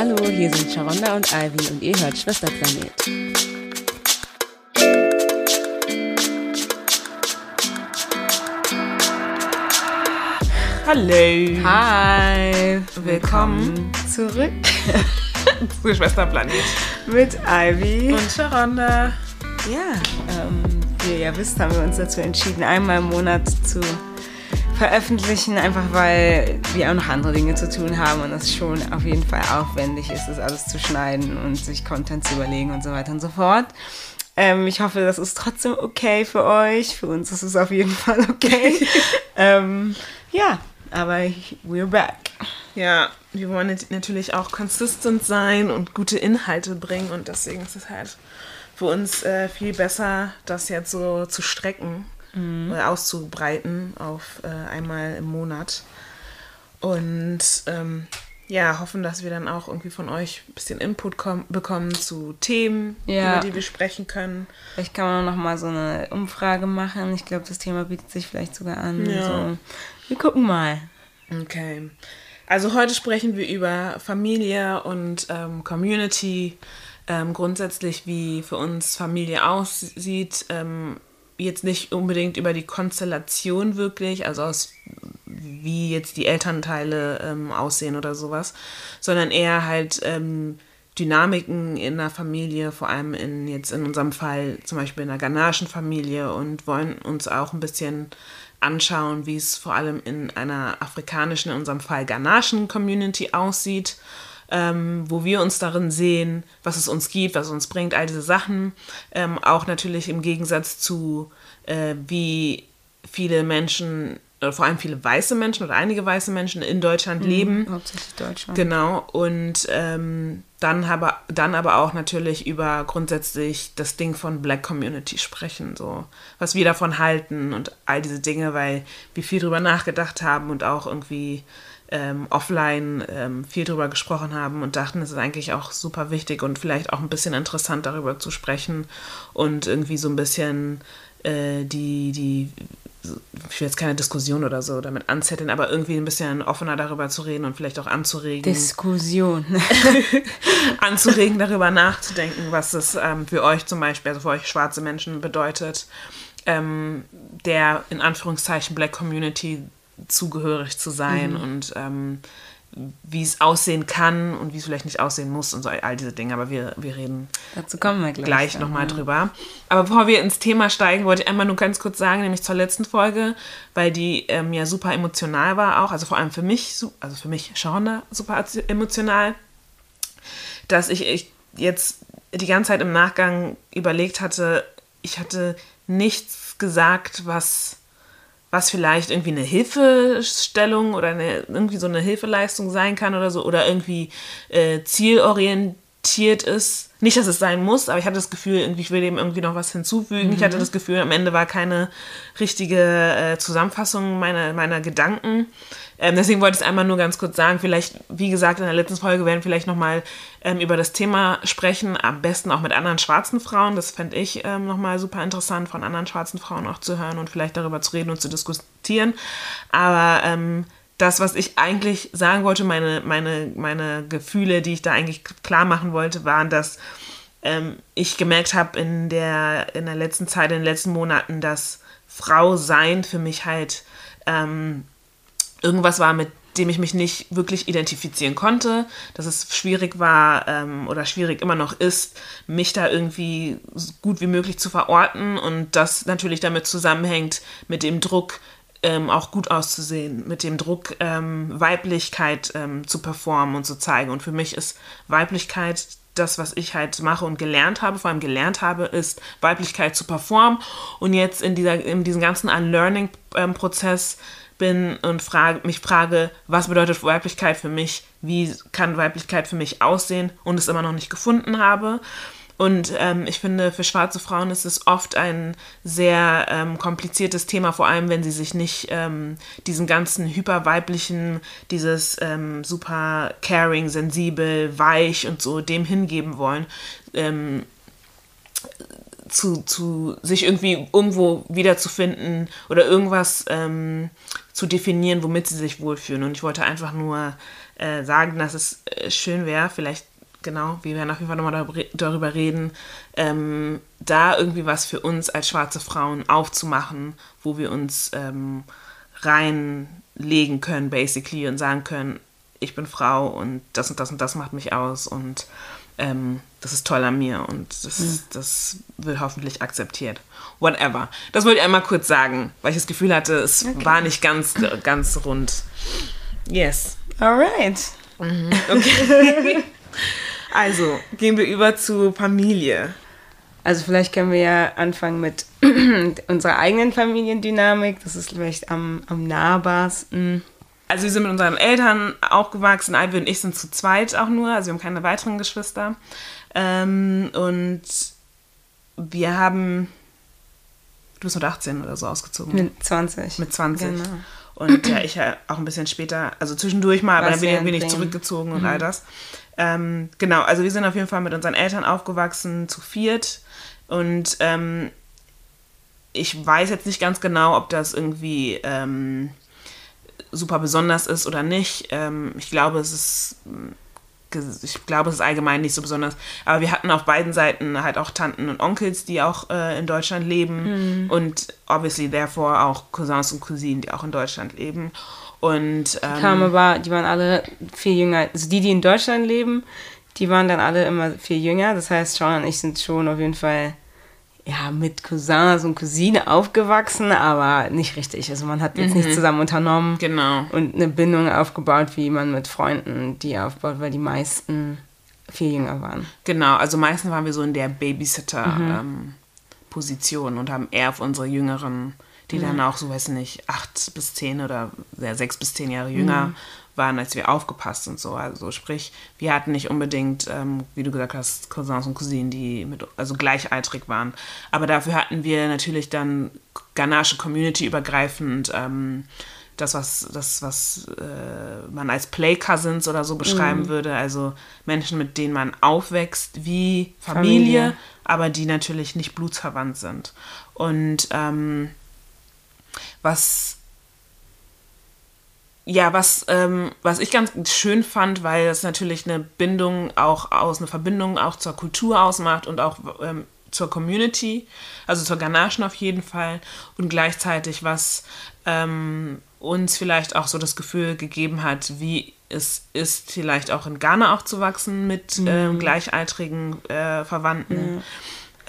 Hallo, hier sind Sharonda und Ivy und ihr hört Schwesterplanet. Hallo. Hi. Willkommen zurück zu Schwesterplanet. mit Ivy. Und Sharonda. ja, ähm, wie ihr ja wisst, haben wir uns dazu entschieden, einmal im Monat zu veröffentlichen, einfach weil wir auch noch andere Dinge zu tun haben und es schon auf jeden Fall aufwendig ist, das alles zu schneiden und sich Content zu überlegen und so weiter und so fort. Ähm, ich hoffe, das ist trotzdem okay für euch. Für uns ist es auf jeden Fall okay. ähm, ja, aber we're back. Ja, wir wollen nat- natürlich auch consistent sein und gute Inhalte bringen und deswegen ist es halt für uns äh, viel besser, das jetzt so zu strecken oder auszubreiten auf äh, einmal im Monat. Und ähm, ja, hoffen, dass wir dann auch irgendwie von euch ein bisschen Input kom- bekommen zu Themen, Ja. über die wir sprechen können. Vielleicht kann man noch mal so eine Umfrage machen. Ich glaube, das Thema bietet sich vielleicht sogar an. Ja. So. Wir gucken mal. Okay. Also heute sprechen wir über Familie und ähm, Community, ähm, grundsätzlich wie für uns Familie aussieht. Ähm, jetzt nicht unbedingt über die Konstellation wirklich, also aus wie jetzt die Elternteile ähm, aussehen oder sowas, sondern eher halt ähm, Dynamiken in der Familie, vor allem in jetzt in unserem Fall zum Beispiel in einer ghanaischen Familie und wollen uns auch ein bisschen anschauen, wie es vor allem in einer afrikanischen, in unserem Fall ghanaischen Community aussieht, ähm, wo wir uns darin sehen, was es uns gibt, was es uns bringt, all diese Sachen. Ähm, auch natürlich im Gegensatz zu, äh, wie viele Menschen, oder vor allem viele weiße Menschen oder einige weiße Menschen in Deutschland leben. Hauptsächlich Deutschland. Genau, und ähm, dann, aber, dann aber auch natürlich über grundsätzlich das Ding von Black Community sprechen, so was wir davon halten und all diese Dinge, weil wir viel drüber nachgedacht haben und auch irgendwie ähm, offline ähm, viel drüber gesprochen haben und dachten, es ist eigentlich auch super wichtig und vielleicht auch ein bisschen interessant darüber zu sprechen und irgendwie so ein bisschen äh, die, die ich will jetzt keine Diskussion oder so damit anzetteln, aber irgendwie ein bisschen offener darüber zu reden und vielleicht auch anzuregen, Diskussion. anzuregen, darüber nachzudenken, was es ähm, für euch zum Beispiel, also für euch schwarze Menschen bedeutet, ähm, der in Anführungszeichen Black Community zugehörig zu sein und ähm, wie es aussehen kann und wie es vielleicht nicht aussehen muss und so all diese Dinge. Aber wir, wir reden Dazu kommen wir gleich. gleich dann, nochmal ja. drüber. Aber bevor wir ins Thema steigen, wollte ich einmal nur ganz kurz sagen, nämlich zur letzten Folge, weil die ähm, ja super emotional war auch, also vor allem für mich, also für mich Sharonda super emotional, dass ich, ich jetzt die ganze Zeit im Nachgang überlegt hatte, ich hatte nichts gesagt, was was vielleicht irgendwie eine Hilfestellung oder eine, irgendwie so eine Hilfeleistung sein kann oder so oder irgendwie äh, zielorientiert ist. Nicht, dass es sein muss, aber ich hatte das Gefühl, irgendwie, ich will dem irgendwie noch was hinzufügen. Ich hatte das Gefühl, am Ende war keine richtige äh, Zusammenfassung meiner, meiner Gedanken. Ähm, deswegen wollte ich es einmal nur ganz kurz sagen. Vielleicht, wie gesagt, in der letzten Folge werden wir vielleicht nochmal ähm, über das Thema sprechen. Am besten auch mit anderen schwarzen Frauen. Das fände ich ähm, nochmal super interessant, von anderen schwarzen Frauen auch zu hören und vielleicht darüber zu reden und zu diskutieren. Aber ähm, das, was ich eigentlich sagen wollte, meine, meine, meine Gefühle, die ich da eigentlich klar machen wollte, waren, dass ähm, ich gemerkt habe in der, in der letzten Zeit, in den letzten Monaten, dass Frau sein für mich halt ähm, irgendwas war, mit dem ich mich nicht wirklich identifizieren konnte, dass es schwierig war ähm, oder schwierig immer noch ist, mich da irgendwie so gut wie möglich zu verorten und das natürlich damit zusammenhängt mit dem Druck, ähm, auch gut auszusehen, mit dem Druck, ähm, Weiblichkeit ähm, zu performen und zu zeigen. Und für mich ist Weiblichkeit das, was ich halt mache und gelernt habe, vor allem gelernt habe, ist Weiblichkeit zu performen. Und jetzt in, dieser, in diesem ganzen Unlearning-Prozess bin und frage, mich frage, was bedeutet Weiblichkeit für mich, wie kann Weiblichkeit für mich aussehen und es immer noch nicht gefunden habe. Und ähm, ich finde, für schwarze Frauen ist es oft ein sehr ähm, kompliziertes Thema, vor allem wenn sie sich nicht ähm, diesen ganzen hyperweiblichen, dieses ähm, super caring, sensibel, weich und so dem hingeben wollen. Zu, zu sich irgendwie irgendwo wiederzufinden oder irgendwas ähm, zu definieren, womit sie sich wohlfühlen. Und ich wollte einfach nur äh, sagen, dass es äh, schön wäre, vielleicht genau, wir werden auf jeden Fall nochmal darüber reden, ähm, da irgendwie was für uns als schwarze Frauen aufzumachen, wo wir uns ähm, reinlegen können, basically, und sagen können, ich bin Frau und das und das und das macht mich aus und ähm, das ist toll an mir und das, mhm. das wird hoffentlich akzeptiert. Whatever. Das wollte ich einmal kurz sagen, weil ich das Gefühl hatte, es okay. war nicht ganz, ganz rund. Yes. Alright. Mhm. Okay. Also, gehen wir über zu Familie. Also vielleicht können wir ja anfangen mit unserer eigenen Familiendynamik. Das ist vielleicht am, am nahbarsten. Also wir sind mit unseren Eltern aufgewachsen. Ivy und ich sind zu zweit auch nur. Also wir haben keine weiteren Geschwister. Ähm, und wir haben... Du bist mit 18 oder so ausgezogen. Mit 20. Mit 20. Genau. Und ja, ich ja auch ein bisschen später, also zwischendurch mal, aber dann bin, ich zurückgezogen und mhm. all das. Ähm, genau, also wir sind auf jeden Fall mit unseren Eltern aufgewachsen, zu viert. Und ähm, ich weiß jetzt nicht ganz genau, ob das irgendwie ähm, super besonders ist oder nicht. Ähm, ich glaube, es ist ich glaube, es ist allgemein nicht so besonders. Aber wir hatten auf beiden Seiten halt auch Tanten und Onkels, die auch äh, in Deutschland leben. Mhm. Und obviously, therefore auch Cousins und Cousinen, die auch in Deutschland leben. Und, ähm, die kamen aber, die waren alle viel jünger. Also die, die in Deutschland leben, die waren dann alle immer viel jünger. Das heißt, Sean und ich sind schon auf jeden Fall ja, mit Cousins und Cousine aufgewachsen, aber nicht richtig. Also man hat jetzt mhm. nicht zusammen unternommen genau. und eine Bindung aufgebaut, wie man mit Freunden die aufbaut, weil die meisten viel jünger waren. Genau, also meistens waren wir so in der Babysitter-Position mhm. ähm, und haben eher auf unsere Jüngeren die mhm. dann auch so, weiß nicht, acht bis zehn oder ja, sechs bis zehn Jahre jünger mhm. Waren, als wir aufgepasst und so. Also sprich, wir hatten nicht unbedingt, ähm, wie du gesagt hast, Cousins und Cousinen, die mit, also gleichaltrig waren. Aber dafür hatten wir natürlich dann Ganache Community übergreifend ähm, das, was, das, was äh, man als Play Cousins oder so beschreiben mhm. würde. Also Menschen, mit denen man aufwächst wie Familie, Familie. aber die natürlich nicht blutsverwandt sind. Und ähm, was ja, was, ähm, was ich ganz schön fand, weil es natürlich eine Bindung auch aus, eine Verbindung auch zur Kultur ausmacht und auch ähm, zur Community, also zur Ganachen auf jeden Fall und gleichzeitig was ähm, uns vielleicht auch so das Gefühl gegeben hat, wie es ist, vielleicht auch in Ghana aufzuwachsen mit mhm. ähm, gleichaltrigen äh, Verwandten,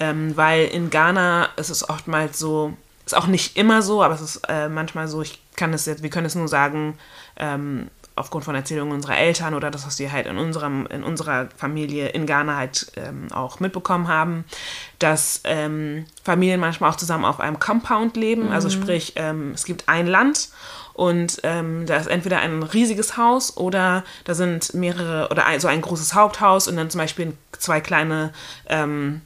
mhm. weil in Ghana ist es oftmals so, ist auch nicht immer so, aber es ist äh, manchmal so, ich kann es jetzt, wir können es nur sagen, ähm, aufgrund von Erzählungen unserer Eltern oder das, was wir halt in, unserem, in unserer Familie in Ghana halt ähm, auch mitbekommen haben, dass ähm, Familien manchmal auch zusammen auf einem Compound leben. Also mhm. Also sprich, ähm, es gibt ein Land und ähm, da ist entweder ein riesiges Haus oder da sind mehrere oder ein, so ein großes Haupthaus und dann zum Beispiel zwei kleine ähm,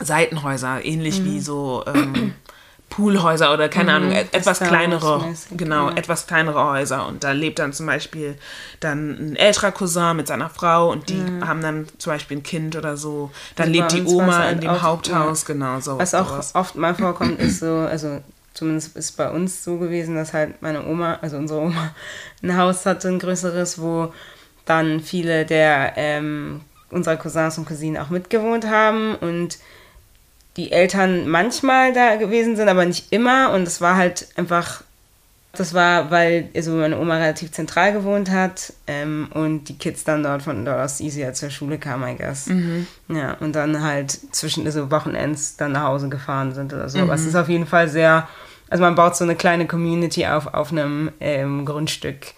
Seitenhäuser, ähnlich mhm. wie so ähm, Poolhäuser oder keine mhm, Ahnung, etwas kleinere, genau, ja. etwas kleinere Häuser. Und da lebt dann zum Beispiel dann ein älterer Cousin mit seiner Frau und die mhm. haben dann zum Beispiel ein Kind oder so. Dann lebt die Oma halt in dem oft, Haupthaus, ja. genau so. Was auch sowas. oft mal vorkommt, ist so, also zumindest ist bei uns so gewesen, dass halt meine Oma, also unsere Oma, ein Haus hatte, ein größeres, wo dann viele der ähm, unserer Cousins und Cousinen auch mitgewohnt haben und die Eltern manchmal da gewesen sind, aber nicht immer. Und es war halt einfach, das war, weil also meine Oma relativ zentral gewohnt hat ähm, und die Kids dann dort von dort aus easier zur Schule kamen, I guess. Mhm. Ja, und dann halt zwischen also Wochenends dann nach Hause gefahren sind oder so. Mhm. Aber es ist auf jeden Fall sehr, also man baut so eine kleine Community auf, auf einem ähm, Grundstück.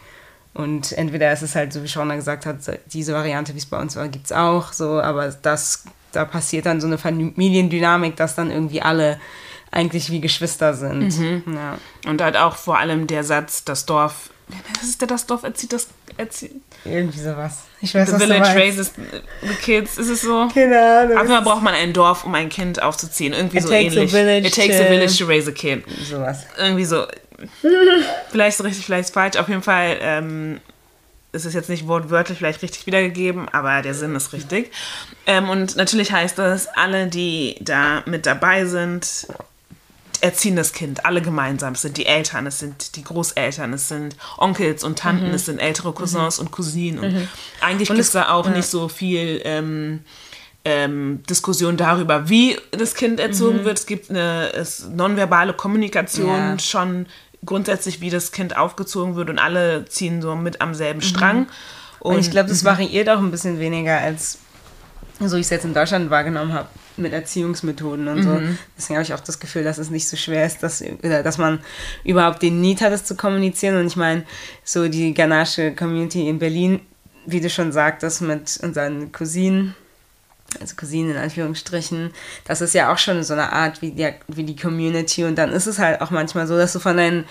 Und entweder ist es halt, so wie Shauna gesagt hat, diese Variante, wie es bei uns war, gibt es auch so, aber das da passiert dann so eine Familiendynamik, dass dann irgendwie alle eigentlich wie Geschwister sind. Mhm. Ja. Und halt auch vor allem der Satz, das Dorf, was ist der, das Dorf erzieht das, erzieht. Irgendwie sowas. Ich weiß, The was village raises the kids, ist es so? Keine Ahnung. Manchmal braucht man ein Dorf, um ein Kind aufzuziehen. Irgendwie It so ähnlich. It takes a village to raise a kid. Sowas. Irgendwie so. vielleicht so richtig, vielleicht falsch. Auf jeden Fall, ähm, es ist jetzt nicht wortwörtlich vielleicht richtig wiedergegeben, aber der Sinn ist richtig. Ähm, und natürlich heißt das, alle, die da mit dabei sind, erziehen das Kind, alle gemeinsam. Es sind die Eltern, es sind die Großeltern, es sind Onkels und Tanten, mhm. es sind ältere Cousins mhm. und Cousinen. Und mhm. eigentlich gibt es da auch ja. nicht so viel ähm, ähm, Diskussion darüber, wie das Kind erzogen mhm. wird. Es gibt eine es, nonverbale Kommunikation ja. schon grundsätzlich, wie das Kind aufgezogen wird und alle ziehen so mit am selben Strang. Mhm. Und ich glaube, das mhm. variiert auch ein bisschen weniger als so ich es jetzt in Deutschland wahrgenommen habe mit Erziehungsmethoden und so. Mhm. Deswegen habe ich auch das Gefühl, dass es nicht so schwer ist, dass, dass man überhaupt den Need hat, das zu kommunizieren. Und ich meine, so die Ganache Community in Berlin, wie du schon sagtest, mit unseren Cousinen, also Cousinen in Anführungsstrichen, das ist ja auch schon so eine Art wie die, wie die Community. Und dann ist es halt auch manchmal so, dass du von deinen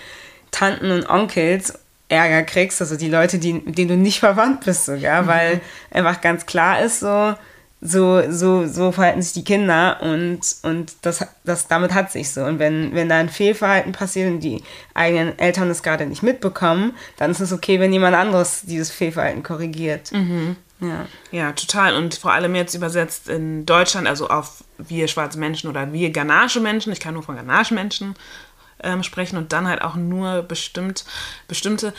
Tanten und Onkels Ärger kriegst, also die Leute, die, mit denen du nicht verwandt bist sogar, mhm. weil einfach ganz klar ist so, so, so, so verhalten sich die Kinder und, und das, das, damit hat sich so. Und wenn, wenn da ein Fehlverhalten passiert und die eigenen Eltern es gerade nicht mitbekommen, dann ist es okay, wenn jemand anderes dieses Fehlverhalten korrigiert. Mhm. Ja. ja, total. Und vor allem jetzt übersetzt in Deutschland, also auf wir schwarze Menschen oder wir Ganache-Menschen, ich kann nur von Ganache-Menschen ähm, sprechen und dann halt auch nur bestimmt, bestimmte,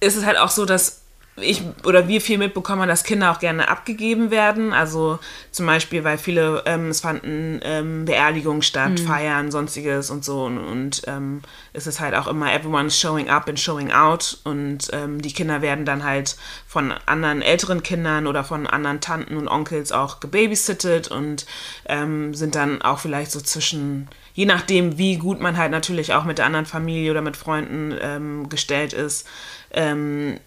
ist es halt auch so, dass ich oder wir viel mitbekommen, dass Kinder auch gerne abgegeben werden. Also zum Beispiel, weil viele, ähm, es fanden ähm, Beerdigungen statt, mhm. Feiern, sonstiges und so. Und, und ähm, es ist halt auch immer everyone's showing up and showing out. Und ähm, die Kinder werden dann halt von anderen älteren Kindern oder von anderen Tanten und Onkels auch gebabysittet und ähm, sind dann auch vielleicht so zwischen je nachdem, wie gut man halt natürlich auch mit der anderen Familie oder mit Freunden ähm, gestellt ist, ähm,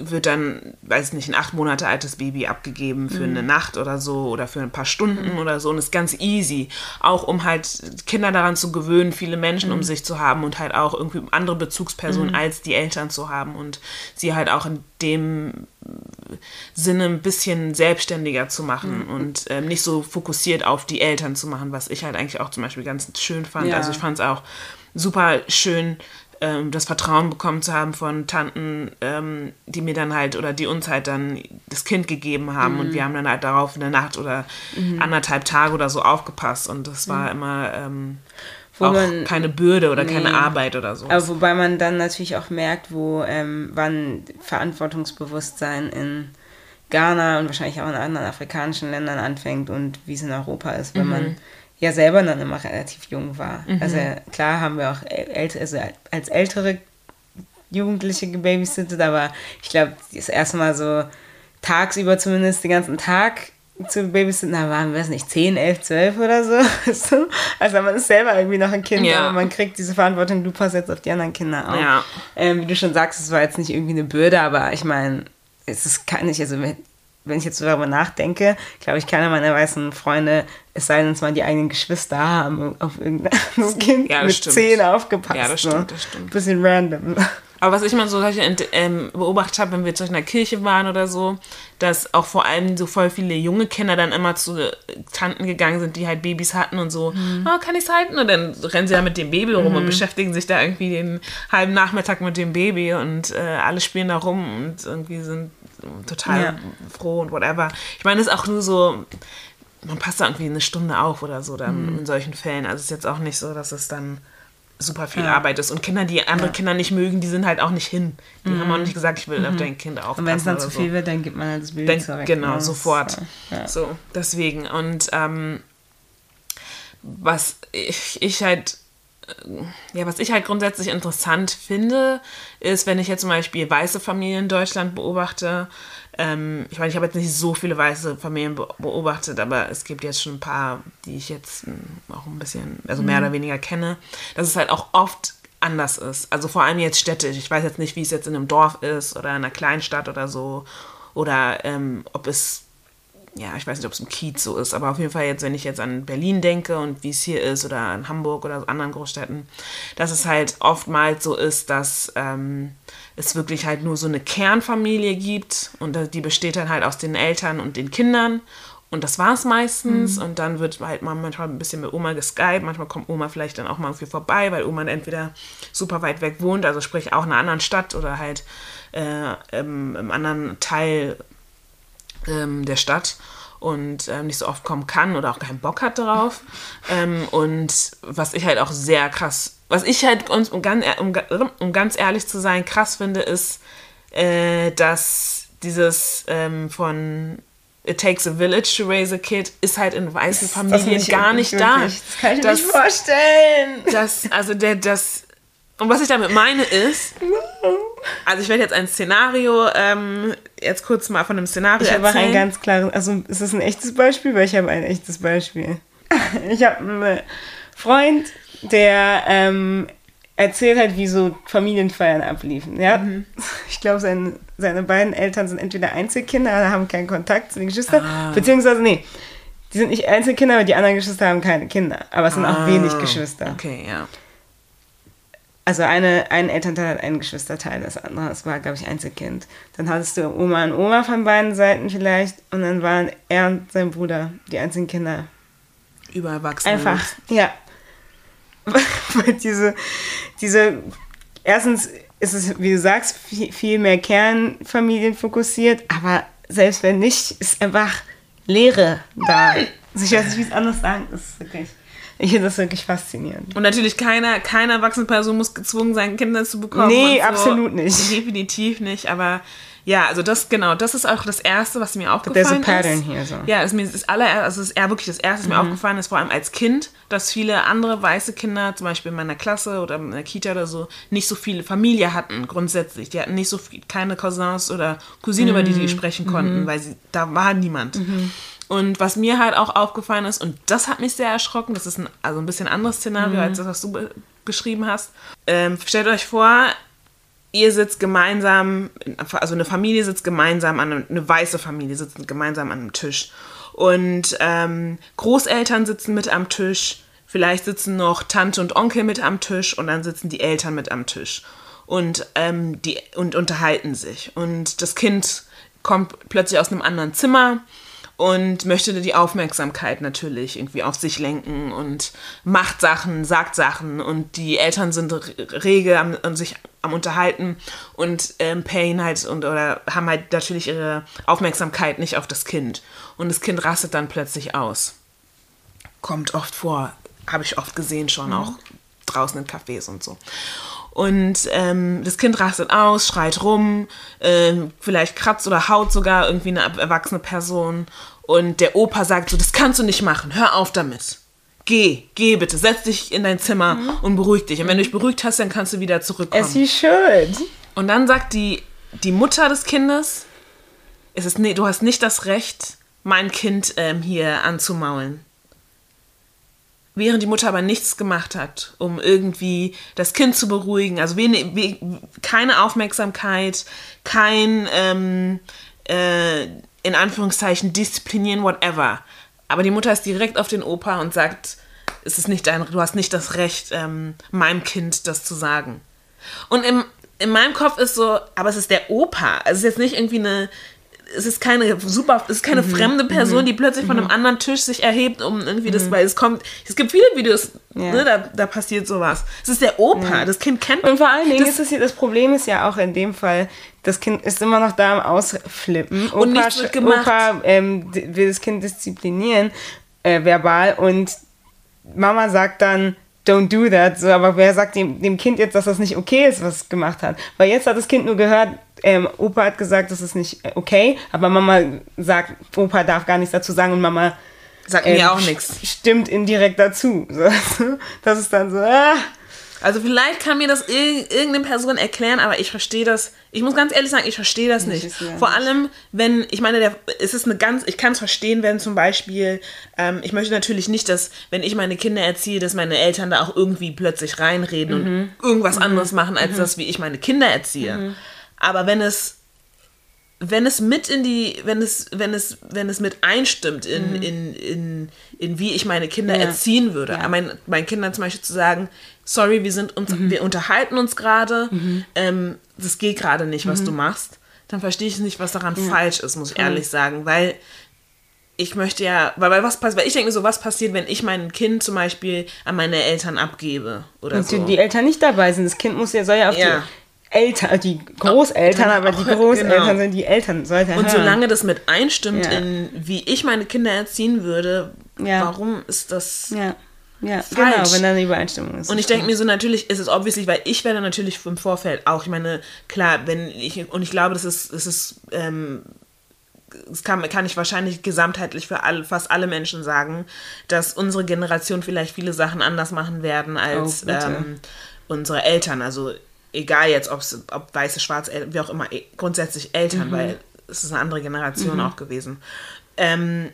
wird dann, weiß nicht, ein acht Monate altes Baby abgegeben für mhm. eine Nacht oder so oder für ein paar Stunden mhm. oder so und ist ganz easy. Auch um halt Kinder daran zu gewöhnen, viele Menschen mhm. um sich zu haben und halt auch irgendwie andere Bezugspersonen mhm. als die Eltern zu haben und sie halt auch in dem Sinne ein bisschen selbstständiger zu machen mhm. und ähm, nicht so fokussiert auf die Eltern zu machen, was ich halt eigentlich auch zum Beispiel ganz schön fand. Ja. Also ich fand es auch super schön, ähm, das Vertrauen bekommen zu haben von Tanten, ähm, die mir dann halt oder die uns halt dann das Kind gegeben haben mhm. und wir haben dann halt darauf in der Nacht oder mhm. anderthalb Tage oder so aufgepasst und das war mhm. immer ähm, auch man, keine Bürde oder nee, keine Arbeit oder so. Aber wobei man dann natürlich auch merkt, wo ähm, wann Verantwortungsbewusstsein in Ghana und wahrscheinlich auch in anderen afrikanischen Ländern anfängt und wie es in Europa ist, wenn man mhm ja selber dann immer relativ jung war. Mhm. Also klar haben wir auch ält also als ältere Jugendliche gebabysittet, aber ich glaube, das erste Mal so tagsüber zumindest den ganzen Tag zu babysitten, da waren wir es nicht, 10, 11, 12 oder so. Also man ist selber irgendwie noch ein Kind, ja. aber man kriegt diese Verantwortung, du passt jetzt auf die anderen Kinder auf. Ja. Ähm, wie du schon sagst, es war jetzt nicht irgendwie eine Bürde, aber ich meine, es ist, kann nicht, also wenn ich jetzt so darüber nachdenke, glaube ich, keiner meiner weißen Freunde, es sei denn, es waren die eigenen Geschwister, haben auf irgendein Kind ja, mit stimmt. zehn aufgepasst. Ja, das stimmt, das stimmt. Bisschen random. Aber was ich mal so ähm, beobachtet habe, wenn wir zu einer Kirche waren oder so, dass auch vor allem so voll viele junge Kinder dann immer zu Tanten gegangen sind, die halt Babys hatten und so, mhm. oh, kann ich es halten? Und dann rennen sie ja mit dem Baby rum mhm. und beschäftigen sich da irgendwie den halben Nachmittag mit dem Baby und äh, alle spielen da rum und irgendwie sind total ja. froh und whatever. Ich meine, es ist auch nur so, man passt da irgendwie eine Stunde auf oder so dann mhm. in solchen Fällen. Also es ist jetzt auch nicht so, dass es dann super viel ja. Arbeit ist. Und Kinder, die andere ja. Kinder nicht mögen, die sind halt auch nicht hin. Die mhm. haben auch nicht gesagt, ich will mhm. auf dein Kind aufpassen. Und wenn es dann zu so. viel wird, dann gibt man halt das Baby dann, zurück. Genau, ne? sofort. Ja. So, deswegen. Und ähm, was ich, ich halt ja, was ich halt grundsätzlich interessant finde, ist, wenn ich jetzt zum Beispiel weiße Familien in Deutschland beobachte. Ähm, ich meine, ich habe jetzt nicht so viele weiße Familien beobachtet, aber es gibt jetzt schon ein paar, die ich jetzt hm, auch ein bisschen, also mehr mhm. oder weniger kenne, dass es halt auch oft anders ist. Also vor allem jetzt städtisch. Ich weiß jetzt nicht, wie es jetzt in einem Dorf ist oder in einer Kleinstadt oder so. Oder ähm, ob es ja, ich weiß nicht, ob es im Kiez so ist, aber auf jeden Fall jetzt, wenn ich jetzt an Berlin denke und wie es hier ist oder an Hamburg oder anderen Großstädten, dass es halt oftmals so ist, dass ähm, es wirklich halt nur so eine Kernfamilie gibt und die besteht dann halt aus den Eltern und den Kindern Und das war es meistens. Mhm. Und dann wird halt mal manchmal ein bisschen mit Oma geskypt. Manchmal kommt Oma vielleicht dann auch mal irgendwie vorbei, weil Oma entweder super weit weg wohnt, also sprich auch in einer anderen Stadt oder halt äh, im, im, anderen Teil ähm, der Stadt und ähm, nicht so oft kommen kann oder auch keinen Bock hat darauf. Ähm, und was ich halt auch sehr krass, was ich halt, um, ganz, um, um ganz ehrlich zu sein, krass finde, ist, äh, dass dieses ähm, von It Takes a Village to Raise a Kid ist halt in weißen Familien nicht gar nicht wirklich. da. Das kann ich mir nicht vorstellen. Das, also der, das, und was ich damit meine ist, also ich werde jetzt ein Szenario, ähm, jetzt kurz mal von einem Szenario ich erzählen. Ich habe ein ganz klares, also ist das ein echtes Beispiel? Weil ich habe ein echtes Beispiel. Ich habe einen Freund, der ähm, erzählt halt, wie so Familienfeiern abliefen. Ja? Mhm. Ich glaube, sein, seine beiden Eltern sind entweder Einzelkinder oder haben keinen Kontakt zu den Geschwistern. Ah. Beziehungsweise, nee, die sind nicht Einzelkinder, aber die anderen Geschwister haben keine Kinder. Aber es sind ah. auch wenig Geschwister. Okay, ja. Also eine, ein Elternteil hat einen Geschwisterteil, das andere, das war, glaube ich, Einzelkind. Dann hattest du Oma und Oma von beiden Seiten vielleicht und dann waren er und sein Bruder die einzigen Kinder. Über Erwachsene. Einfach, ja. Weil diese, diese, erstens ist es, wie du sagst, viel, viel mehr Kernfamilien fokussiert, aber selbst wenn nicht, ist einfach Leere da. Also ich weiß nicht, wie es anders sagen ist, wirklich. Ich finde das wirklich faszinierend. Und natürlich keiner, keine erwachsene Person muss gezwungen sein, Kinder zu bekommen. Nee, so. absolut nicht. Definitiv nicht, aber ja, also das, genau, das ist auch das Erste, was mir aufgefallen ist. There's a pattern ist. here, so. Ja, ist mir das aller, also ist eher wirklich das Erste, was mhm. mir aufgefallen ist, vor allem als Kind, dass viele andere weiße Kinder, zum Beispiel in meiner Klasse oder in der Kita oder so, nicht so viele Familie hatten, grundsätzlich. Die hatten nicht so viel, keine Cousins oder Cousinen, mhm. über die sie sprechen konnten, mhm. weil sie, da war niemand. Und was mir halt auch aufgefallen ist, und das hat mich sehr erschrocken, das ist ein, also ein bisschen anderes Szenario mhm. als das, was du be beschrieben hast. Ähm, stellt euch vor, ihr sitzt gemeinsam, also eine Familie sitzt gemeinsam an einem, eine weiße Familie sitzt gemeinsam an einem Tisch. Und ähm, Großeltern sitzen mit am Tisch, vielleicht sitzen noch Tante und Onkel mit am Tisch und dann sitzen die Eltern mit am Tisch und, ähm, die, und unterhalten sich. Und das Kind kommt plötzlich aus einem anderen Zimmer und möchte die Aufmerksamkeit natürlich irgendwie auf sich lenken und macht Sachen, sagt Sachen und die Eltern sind rege am, am sich am unterhalten und ähm, payen halt und oder haben halt natürlich ihre Aufmerksamkeit nicht auf das Kind und das Kind rastet dann plötzlich aus. Kommt oft vor, habe ich oft gesehen schon, mhm. auch draußen in Cafés und so. Und ähm, das Kind rastet aus, schreit rum, äh, vielleicht kratzt oder haut sogar irgendwie eine erwachsene Person. Und der Opa sagt so, das kannst du nicht machen, hör auf damit. Geh, geh bitte, setz dich in dein Zimmer mhm. und beruhig dich. Und wenn du dich beruhigt hast, dann kannst du wieder zurückkommen. As you should. Und dann sagt die, die Mutter des Kindes, es ist, nee, du hast nicht das Recht, mein Kind ähm, hier anzumaulen während die Mutter aber nichts gemacht hat, um irgendwie das Kind zu beruhigen. Also wenig, we, keine Aufmerksamkeit, kein ähm, äh, in Anführungszeichen disziplinieren, whatever. Aber die Mutter ist direkt auf den Opa und sagt, es ist nicht dein, du hast nicht das Recht, ähm, meinem Kind das zu sagen. Und im, in meinem Kopf ist so, aber es ist der Opa. Also es ist jetzt nicht irgendwie eine es ist keine super, es ist keine mhm. fremde Person, mhm. die plötzlich von einem mhm. anderen Tisch sich erhebt, um irgendwie das, mhm. weil es kommt, es gibt viele Videos, ja. ne, da, da passiert sowas. Es ist der Opa, das Kind kennt. Und vor allen Dingen das, ist es hier, das Problem ist ja auch in dem Fall, das Kind ist immer noch da am Ausflippen. Opa, und nichts wird gemacht. Opa ähm, will das Kind disziplinieren, äh, verbal, und Mama sagt dann, don't do that. So, aber wer sagt dem, dem Kind jetzt, dass das nicht okay ist, was es gemacht hat? Weil jetzt hat das Kind nur gehört, ähm, Opa hat gesagt, das ist nicht okay, aber Mama sagt, Opa darf gar nichts dazu sagen und Mama sagt ähm, mir auch nichts. Stimmt indirekt dazu. So, das ist dann so, ah, also vielleicht kann mir das irgendeine Person erklären, aber ich verstehe das. Ich muss ganz ehrlich sagen, ich verstehe das nicht. Vor allem, wenn, ich meine, der, es ist eine ganz, ich kann es verstehen, wenn zum Beispiel, ähm, ich möchte natürlich nicht, dass, wenn ich meine Kinder erziehe, dass meine Eltern da auch irgendwie plötzlich reinreden mhm. und irgendwas mhm. anderes machen, als mhm. das, wie ich meine Kinder erziehe. Mhm. Aber wenn es wenn es mit in die, wenn es, wenn es, wenn es mit einstimmt in, mhm. in, in, in wie ich meine Kinder ja. erziehen würde, ja. mein, meinen Kindern zum Beispiel zu sagen, sorry, wir sind uns, mhm. wir unterhalten uns gerade, mhm. ähm, das geht gerade nicht, was du mhm. machst, dann verstehe ich nicht, was daran ja. falsch ist, muss ich ehrlich sagen, weil ich möchte ja, weil, weil was passiert, weil ich denke mir so, was passiert, wenn ich mein Kind zum Beispiel an meine Eltern abgebe oder Und so. die, Eltern nicht dabei sind. Das Kind muss ja, soll ja auf Ja. die Eltern, die Großeltern, Auch- aber die auch- Großeltern genau. sind die Eltern. Sollte Und hören. solange das mit einstimmt Ja. in, wie ich meine Kinder erziehen würde, Ja. warum ist das... Ja, ja Falsch. genau, wenn da eine Übereinstimmung ist. Und ich denke mir so, natürlich ist es obviously, weil ich werde natürlich im Vorfeld auch, ich meine, klar, wenn ich, und ich glaube, das ist, das ist, ähm, das kann, kann ich wahrscheinlich gesamtheitlich für alle, fast alle Menschen sagen, dass unsere Generation vielleicht viele Sachen anders machen werden als Oh, ähm, unsere Eltern. Also egal jetzt, ob's, ob weiße, schwarze, wie auch immer, grundsätzlich Eltern, weil es ist eine andere Generation auch gewesen. Ähm,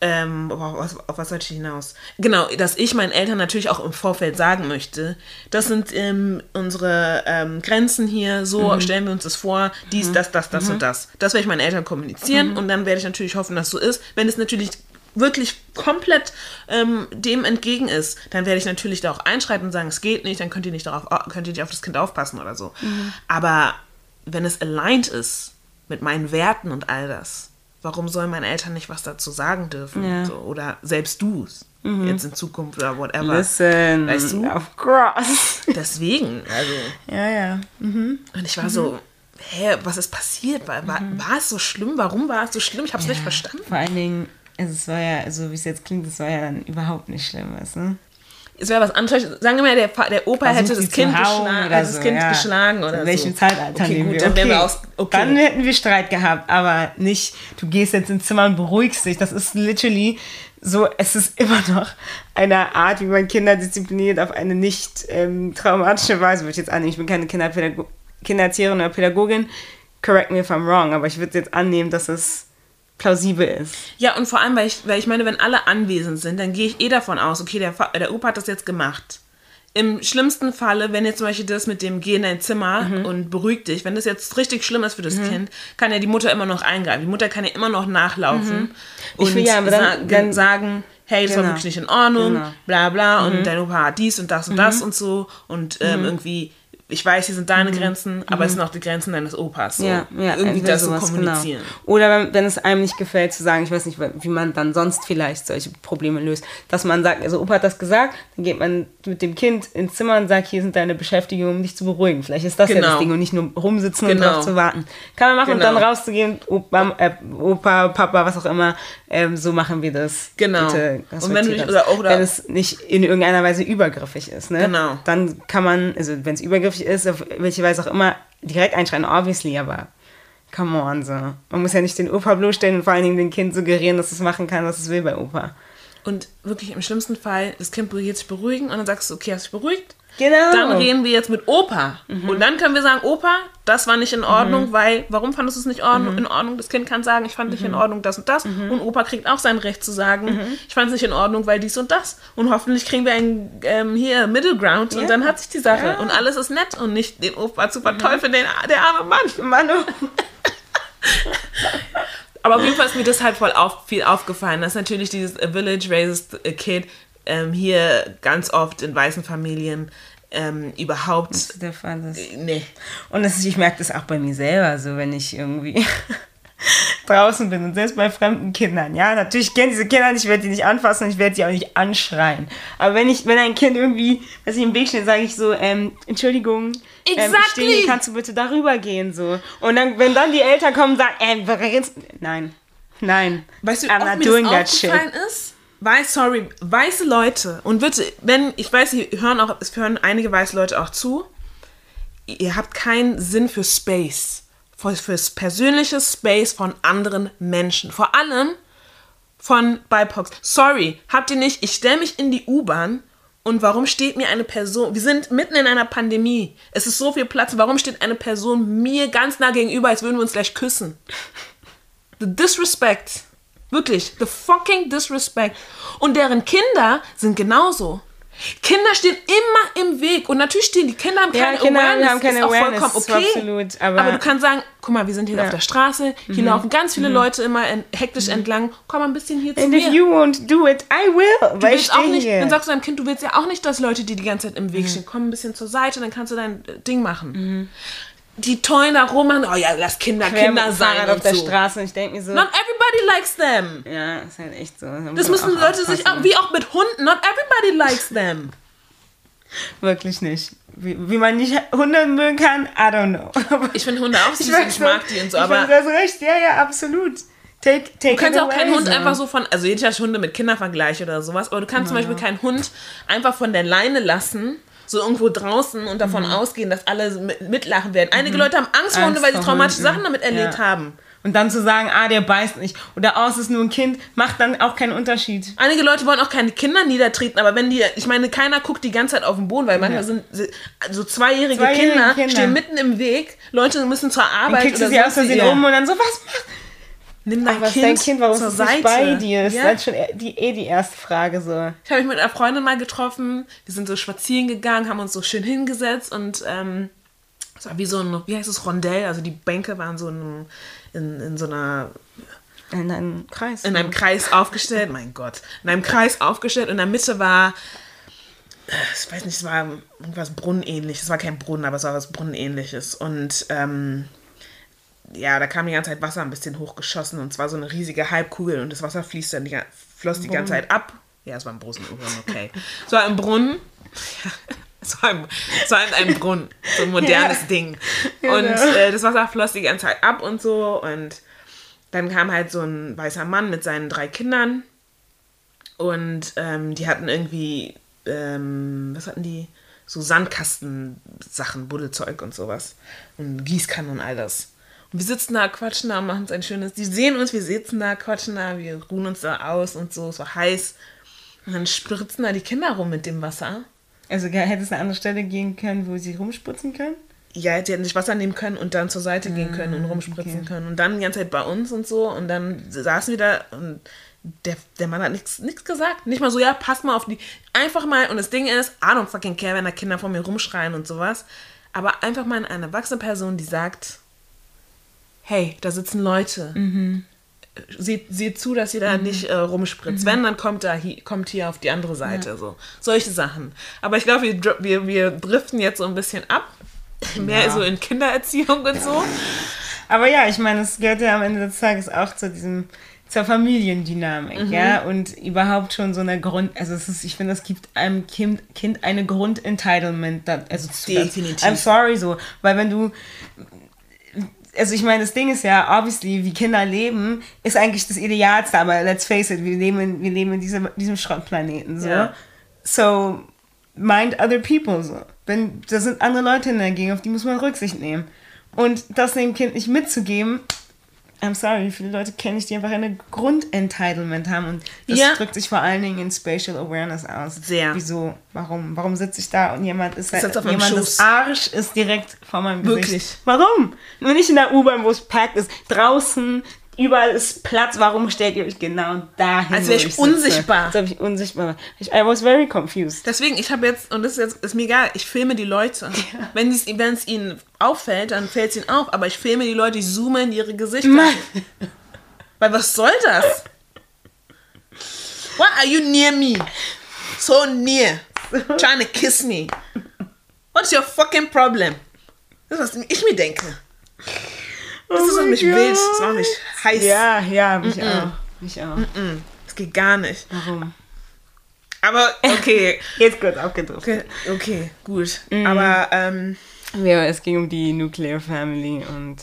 ähm, was, auf was sollte ich hinaus? Genau, dass ich meinen Eltern natürlich auch im Vorfeld sagen möchte, das sind ähm, unsere ähm, Grenzen hier, so stellen wir uns das vor, dies, das, das, das und das. Das werde ich meinen Eltern kommunizieren und dann werde ich natürlich hoffen, dass so ist. Wenn es natürlich wirklich komplett ähm, dem entgegen ist, dann werde ich natürlich da auch einschreiten und sagen, es geht nicht, dann könnt ihr nicht darauf, könnt ihr nicht auf das Kind aufpassen oder so. Aber wenn es aligned ist mit meinen Werten und all das, warum sollen meine Eltern nicht was dazu sagen dürfen? Ja. So, oder selbst du es jetzt in Zukunft oder whatever. Listen, Weißt du? of course. Deswegen, also. Ja, ja. Und ich war so, hä, was ist passiert? War, war, war es so schlimm? Warum war es so schlimm? Ich habe es nicht verstanden. Vor allen Dingen, also es war ja, also wie es jetzt klingt, es war ja dann überhaupt nicht schlimm, weißt du? Es wäre was anderes. Sagen wir mal, der, der Opa hätte Versucht, das sie Kind, geschlagen, oder hätte das so, kind ja. geschlagen oder In welchem so. Zeitalter okay, gut, wir? dann wir aus. Okay. Dann hätten wir Streit gehabt, aber nicht, du gehst jetzt ins Zimmer und beruhigst dich. Das ist literally so, es ist immer noch eine Art, wie man Kinder diszipliniert auf eine nicht ähm, traumatische Weise, würde ich jetzt annehmen. Ich bin keine Kinderpädago Kindererzieherin oder Pädagogin. Correct me if I'm wrong, aber ich würde jetzt annehmen, dass es plausibel ist. Ja, und vor allem, weil ich, weil ich meine, wenn alle anwesend sind, dann gehe ich eh davon aus, okay, der, der Opa hat das jetzt gemacht. Im schlimmsten Falle, wenn jetzt zum Beispiel das mit dem Geh in dein Zimmer Mhm. und beruhig dich, wenn das jetzt richtig schlimm ist für das Kind, kann ja die Mutter immer noch eingreifen. Die Mutter kann ja immer noch nachlaufen Mhm. Ich und will ja, dann- dann- sagen, hey, das war Genau. wirklich nicht in Ordnung, Genau. bla bla, und dein Opa hat dies und das und das und so und ähm, irgendwie, ich weiß, hier sind deine Grenzen, aber es sind auch die Grenzen deines Opas. So. Ja, ja, irgendwie das so sowas, kommunizieren. Genau. Oder wenn, wenn es einem nicht gefällt, zu sagen, ich weiß nicht, wie man dann sonst vielleicht solche Probleme löst, dass man sagt, also Opa hat das gesagt, dann geht man mit dem Kind ins Zimmer und sagt, hier sind deine Beschäftigungen, um dich zu beruhigen. Vielleicht ist das ja Genau. das Ding und nicht nur rumsitzen und Genau. drauf zu warten. Kann man machen und Genau. dann rauszugehen, Opa, äh, Opa, Papa, was auch immer, ähm, so machen wir das. Genau. Bitte, Und wenn nicht- oder- oder- wenn es nicht in irgendeiner Weise übergriffig ist, ne? Genau. Dann kann man, also wenn es übergriffig ist, auf welche Weise auch immer, direkt einschreiten, obviously, aber come on, so. Man muss ja nicht den Opa bloßstellen und vor allen Dingen dem Kind suggerieren, dass es machen kann, was es will bei Opa. Und wirklich im schlimmsten Fall, das Kind geht sich beruhigen und dann sagst du, okay, hast dich beruhigt? Genau. Dann reden wir jetzt mit Opa. Und dann können wir sagen, Opa, das war nicht in Ordnung, weil, warum fandest du es nicht Ordnung, in Ordnung? Das Kind kann sagen, ich fand nicht in Ordnung das und das. Und Opa kriegt auch sein Recht zu sagen, ich fand es nicht in Ordnung, weil dies und das. Und hoffentlich kriegen wir ein ähm, hier Middle Ground und Ja. dann hat sich die Sache. Ja. Und alles ist nett und nicht den Opa zu verteufeln, den, der arme Mann. Manu. Aber auf jeden Fall ist mir das halt voll auf, viel aufgefallen, dass natürlich dieses A Village Raises a Kid ähm, hier ganz oft in weißen Familien ähm, überhaupt. Das der Fall ist. Nee. Und das ich merke das auch bei mir selber, so wenn ich irgendwie draußen bin und selbst bei fremden Kindern. Ja, natürlich kenne diese Kinder nicht, ich werde die nicht anfassen und ich werde sie auch nicht anschreien. Aber wenn ich, wenn ein Kind irgendwie, was ich im Weg steht, sage ich so, ähm, Entschuldigung, ähm, ich Exactly. stehe hier, kannst du bitte darüber gehen, so. Und dann, wenn dann die Eltern kommen und sagen, ähm, nein, nein, Weißt du, I'm not doing das that shit. ist? Weiß, sorry, weiße Leute und bitte, wenn, ich weiß, hier hören auch, es hören einige weiße Leute auch zu, ihr habt keinen Sinn für Space, für, fürs persönliche Space von anderen Menschen, vor allem von BIPOCs. Sorry, habt ihr nicht, ich stelle mich in die U-Bahn und warum steht mir eine Person, wir sind mitten in einer Pandemie, es ist so viel Platz, warum steht eine Person mir ganz nah gegenüber, als würden wir uns gleich küssen? The disrespect. Wirklich, the fucking disrespect. Und deren Kinder sind genauso. Kinder stehen immer im Weg. Und natürlich stehen die Kinder haben Ja, keine Kinder Awareness. haben keine ist auch Awareness, vollkommen okay. absolut, aber- du kannst sagen, guck mal, wir sind hier Ja. Mhm. auf der Straße. Hier laufen ganz viele Leute immer hektisch entlang. Komm mal ein bisschen hier zu And mir. if you won't do it, I will. Du weil ich auch nicht, hier. dann sagst du deinem Kind, du willst ja auch nicht, dass Leute, die die ganze Zeit im Mhm. Weg stehen, komm ein bisschen zur Seite, dann kannst du dein Ding machen. Die tollen da machen, oh ja, lass Kinder Quer Kinder sein und auf der so. Straße und ich denke mir so, Not everybody likes them. ja, ist halt echt so. Das müssen Leute sich auch, wie auch mit Hunden, not everybody likes them. Wirklich nicht. Wie, wie man nicht Hunde mögen kann, I don't know. Ich finde Hunde auch süß und weiß ich mag die und so, ich aber finde das recht, ja, ja, absolut. Take, take Du kannst auch keinen Hund so. einfach so von, also jeder Hunde mit Kindervergleich oder sowas, aber du kannst zum Beispiel keinen Hund einfach von der Leine lassen, so irgendwo draußen und davon Mhm. ausgehen, dass alle mit, mitlachen werden. Einige Leute haben Angst vor Hunde, weil sie traumatische. Sachen damit erlebt Ja. haben. Und dann zu sagen, ah, der beißt nicht. Oder oh, es ist nur ein Kind, macht dann auch keinen Unterschied. Einige Leute wollen auch keine Kinder niedertreten, aber wenn die, ich meine, keiner guckt die ganze Zeit auf den Boden, weil manchmal Ja. sind so zweijährige, Zweijährige Kinder, Kinder. stehen mitten im Weg, Leute müssen zur Dann Arbeit kriegst du oder sie aus Versehen um und dann so, was macht Nimm dein was kind, dein Kind, warum zur ist Seite. nicht bei dir? Das Ja? ist halt schon eh die, eh die erste Frage so. Ich habe mich mit einer Freundin mal getroffen. Wir sind so spazieren gegangen, haben uns so schön hingesetzt und ähm, es war wie so ein, wie heißt es, Rondell. Also die Bänke waren so in, in, in so einer, In einem Kreis. in einem Kreis aufgestellt. Mein Gott. In einem Kreis aufgestellt und in der Mitte war, ich weiß nicht, es war irgendwas Brunnenähnliches. Es war kein Brunnen, aber es war was Brunnenähnliches. Und ähm, ja, da kam die ganze Zeit Wasser ein bisschen hochgeschossen und es war so eine riesige Halbkugel und das Wasser fließt dann die, floss die ganze Zeit ab. Ja, es war ein Brunnen, okay. Es war ein Brunnen. Es war, ein, es war in einem Brunnen, so ein modernes Ja. Ding. Genau. Und äh, das Wasser floss die ganze Zeit ab und so. Und dann kam halt so ein weißer Mann mit seinen drei Kindern. Und ähm, die hatten irgendwie, ähm, was hatten die? So Sandkasten-Sachen, Buddelzeug und sowas. Und Gießkannen und all das. Und wir sitzen da, quatschen da, machen uns ein schönes. Die sehen uns, wir sitzen da, quatschen da, wir ruhen uns da aus und so. Es war heiß. Und dann spritzen da die Kinder rum mit dem Wasser. Also hätte es eine andere Stelle gehen können, wo sie rumspritzen können? Ja, die hätten sich Wasser nehmen können und dann zur Seite gehen können und rumspritzen okay. können. Und dann die ganze Zeit bei uns und so. Und dann saßen wir da und der, der Mann hat nichts nichts gesagt. Nicht mal so, ja, pass mal auf die. Einfach mal, und das Ding ist, I don't fucking care, wenn da Kinder vor mir rumschreien und sowas. Aber einfach mal eine erwachsene Person, die sagt, hey, da sitzen Leute. Seht, seht zu, dass ihr da nicht äh, rumspritzt. Wenn, dann kommt da hi, kommt hier auf die andere Seite. So. Solche Sachen. Aber ich glaube, wir, wir, wir driften jetzt so ein bisschen ab. Mehr Ja. so in Kindererziehung und so. Aber ja, ich meine, es gehört ja am Ende des Tages auch zu diesem zur Familiendynamik, Mhm. ja, und überhaupt schon so eine Grund, also es ist, ich finde, es gibt einem Kind, kind eine Grundentitlement, also zu- Definitiv. I'm sorry so, weil wenn du, also ich meine, das Ding ist ja, obviously, wie Kinder leben, ist eigentlich das Idealste, aber let's face it, wir leben in, wir leben in diesem, diesem Schrottplaneten, so. Ja. So, mind other people, so. Wenn, da sind andere Leute in der Gegend, auf die muss man Rücksicht nehmen. Und das dem Kind nicht mitzugeben, I'm sorry, wie viele Leute kenne ich, die einfach eine Grundentitlement haben und das Ja. drückt sich vor allen Dingen in Spatial Awareness aus. Sehr. Wieso? Warum? Warum sitze ich da und jemand ist, meinem jemandes Schoß. Arsch ist direkt vor meinem Gesicht? Wirklich. Warum? Nur nicht in der U-Bahn, wo es packt ist. Draußen, überall ist Platz. Warum stellt ihr euch genau dahin? Als wäre ich sitze? unsichtbar. Als ob ich unsichtbar. Ich, I was very confused. Deswegen, ich habe jetzt, und das ist jetzt, ist mir egal, ich filme die Leute. Wenn es wenn es ihnen auffällt, dann fällt es ihnen auf, aber ich filme die Leute, ich zoome in ihre Gesichter. Mann. Weil was soll das? Why are you near me? So near. Trying to kiss me. What's your fucking problem? Das ist, was ich mir denke. Das ist, was Oh mein mich Gott. wild, das macht mich heiß. Ja, ja, mich auch. Mich auch. Das geht gar nicht. Warum? Aber, okay. Jetzt kurz abgedriftet. Okay, okay gut. Aber, ähm, Ja, es ging um die Nuclear Family und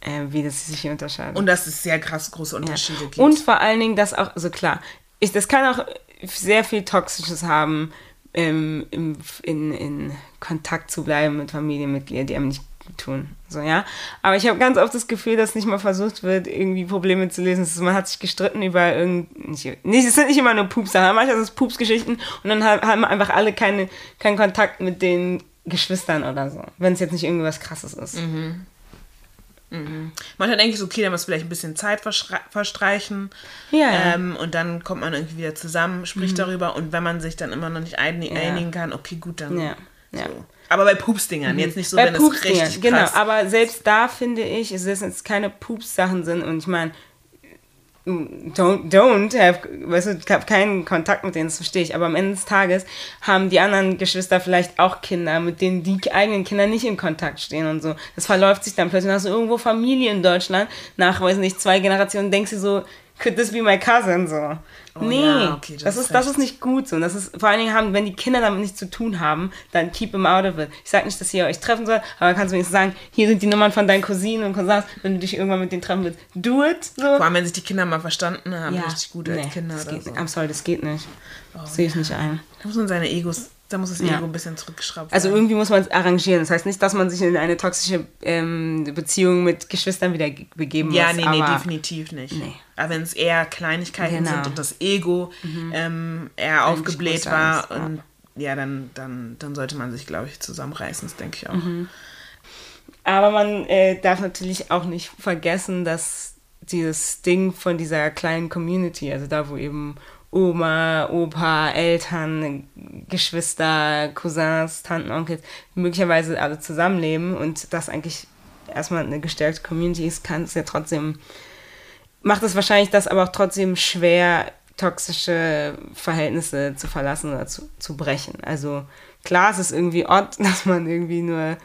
äh, wie das sich hier unterscheidet. und dass es sehr krass große Unterschiede Ja. gibt. Und vor allen Dingen, dass auch, also klar, ich, das kann auch sehr viel Toxisches haben, ähm, im, in, in Kontakt zu bleiben mit Familienmitgliedern, die einem nicht tun. So, ja. Aber ich habe ganz oft das Gefühl, dass nicht mal versucht wird, irgendwie Probleme zu lösen. Ist, Man hat sich gestritten über irgend. Nicht, nicht, es sind nicht immer nur Pups-Sachen, manchmal sind es Pupsgeschichten und dann ha- haben einfach alle keine, keinen Kontakt mit den Geschwistern oder so. Wenn es jetzt nicht irgendwas krasses ist. Manchmal denke ich so, okay, dann muss vielleicht ein bisschen Zeit verstreichen. Ja. Ähm, und dann kommt man irgendwie wieder zusammen, spricht darüber. Und wenn man sich dann immer noch nicht einig- Ja. einigen kann, okay, gut, dann. Ja, ja. So. Aber bei Pupsdingern, jetzt nicht so, Bei wenn es richtig genau. krass Aber selbst da finde ich, es ist jetzt keine Pups-Sachen sind und ich meine, don't, don't have, weißt du, ich habe keinen Kontakt mit denen, das verstehe ich. Aber am Ende des Tages haben die anderen Geschwister vielleicht auch Kinder, mit denen die eigenen Kinder nicht in Kontakt stehen und so. Das verläuft sich dann plötzlich. Dann hast du irgendwo Familie in Deutschland, nach, weiß nicht, zwei Generationen, denkst du so, could this be my cousin, so. Oh, nee, ja, okay, das, ist, das ist nicht gut so. Und das ist, vor allen Dingen haben, wenn die Kinder damit nichts zu tun haben, dann keep them out of it. Ich sag nicht, dass ihr euch treffen sollt, aber kannst du wenigstens sagen, hier sind die Nummern von deinen Cousinen und Cousins, wenn du dich irgendwann mit denen treffen willst, do it. So. Vor allem, wenn sich die Kinder mal verstanden haben, ja, richtig gut als nee, Kinder. Das geht so. I'm sorry, das geht nicht. Oh, Sehe ich nicht ein. Da muss man seine Egos da muss das Ego ja. ein bisschen zurückgeschraubt also werden. Also irgendwie muss man es arrangieren. Das heißt nicht, dass man sich in eine toxische ähm, Beziehung mit Geschwistern wieder begeben ja, muss. Ja, nee, nee, definitiv nicht. Nee. Aber wenn es eher Kleinigkeiten genau. sind und das Ego mhm. ähm, eher aufgebläht war, Angst, und ja, ja dann, dann, dann sollte man sich, glaube ich, zusammenreißen. Das denke ich auch. Mhm. Aber man äh, darf natürlich auch nicht vergessen, dass dieses Ding von dieser kleinen Community, also da, wo eben Oma, Opa, Eltern, Geschwister, Cousins, Tanten, Onkels, möglicherweise alle zusammenleben und das eigentlich erstmal eine gestärkte Community ist, kann es ja trotzdem, macht es wahrscheinlich das aber auch trotzdem schwer, toxische Verhältnisse zu verlassen oder zu, zu brechen. Also klar, es ist irgendwie odd, dass man irgendwie nur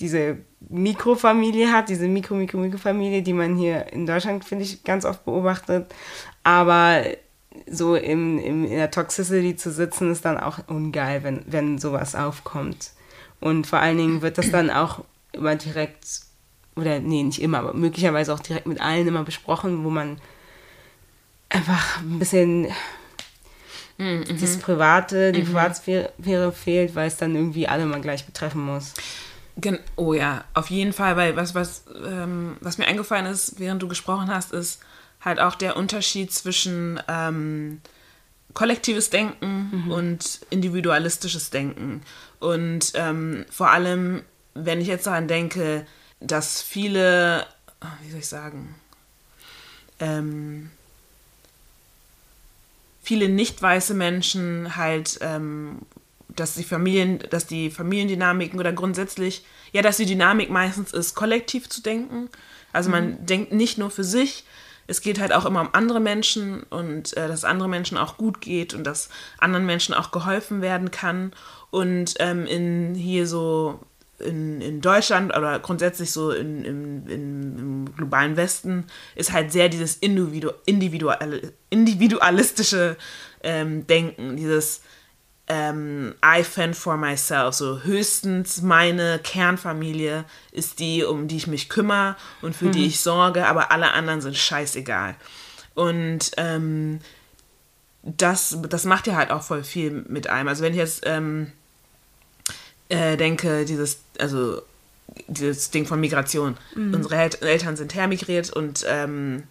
diese Mikrofamilie hat, diese Mikro-Mikro-Mikro-Familie, die man hier in Deutschland, finde ich, ganz oft beobachtet. Aber so im, im, in der Toxicity zu sitzen, ist dann auch ungeil, wenn, wenn sowas aufkommt. Und vor allen Dingen wird das dann auch immer direkt, oder nee, nicht immer, aber möglicherweise auch direkt mit allen immer besprochen, wo man einfach ein bisschen mhm. das Private, die mhm. Privatsphäre fehlt, weil es dann irgendwie alle mal gleich betreffen muss. Oh ja, auf jeden Fall, weil was, was, ähm, was mir eingefallen ist, während du gesprochen hast, ist, halt auch der Unterschied zwischen ähm, kollektives Denken mhm. und individualistisches Denken. Und ähm, vor allem, wenn ich jetzt daran denke, dass viele, wie soll ich sagen, ähm, viele nicht weiße Menschen halt, ähm, dass die Familien, dass die Familiendynamiken oder grundsätzlich, ja, dass die Dynamik meistens ist, kollektiv zu denken. Also man mhm. denkt nicht nur für sich, es geht halt auch immer um andere Menschen und äh, dass andere Menschen auch gut geht und dass anderen Menschen auch geholfen werden kann. Und ähm, in hier so in, in Deutschland oder grundsätzlich so in, in, in, im globalen Westen ist halt sehr dieses Individu individual, individualistische ähm, Denken, dieses ähm, I fend for myself. So höchstens meine Kernfamilie ist die, um die ich mich kümmere und für mhm. die ich sorge, aber alle anderen sind scheißegal. Und ähm, das, das macht ja halt auch voll viel mit einem. Also wenn ich jetzt ähm, äh, denke, dieses, also dieses Ding von Migration. Mhm. Unsere Eltern sind hermigriert und ähm,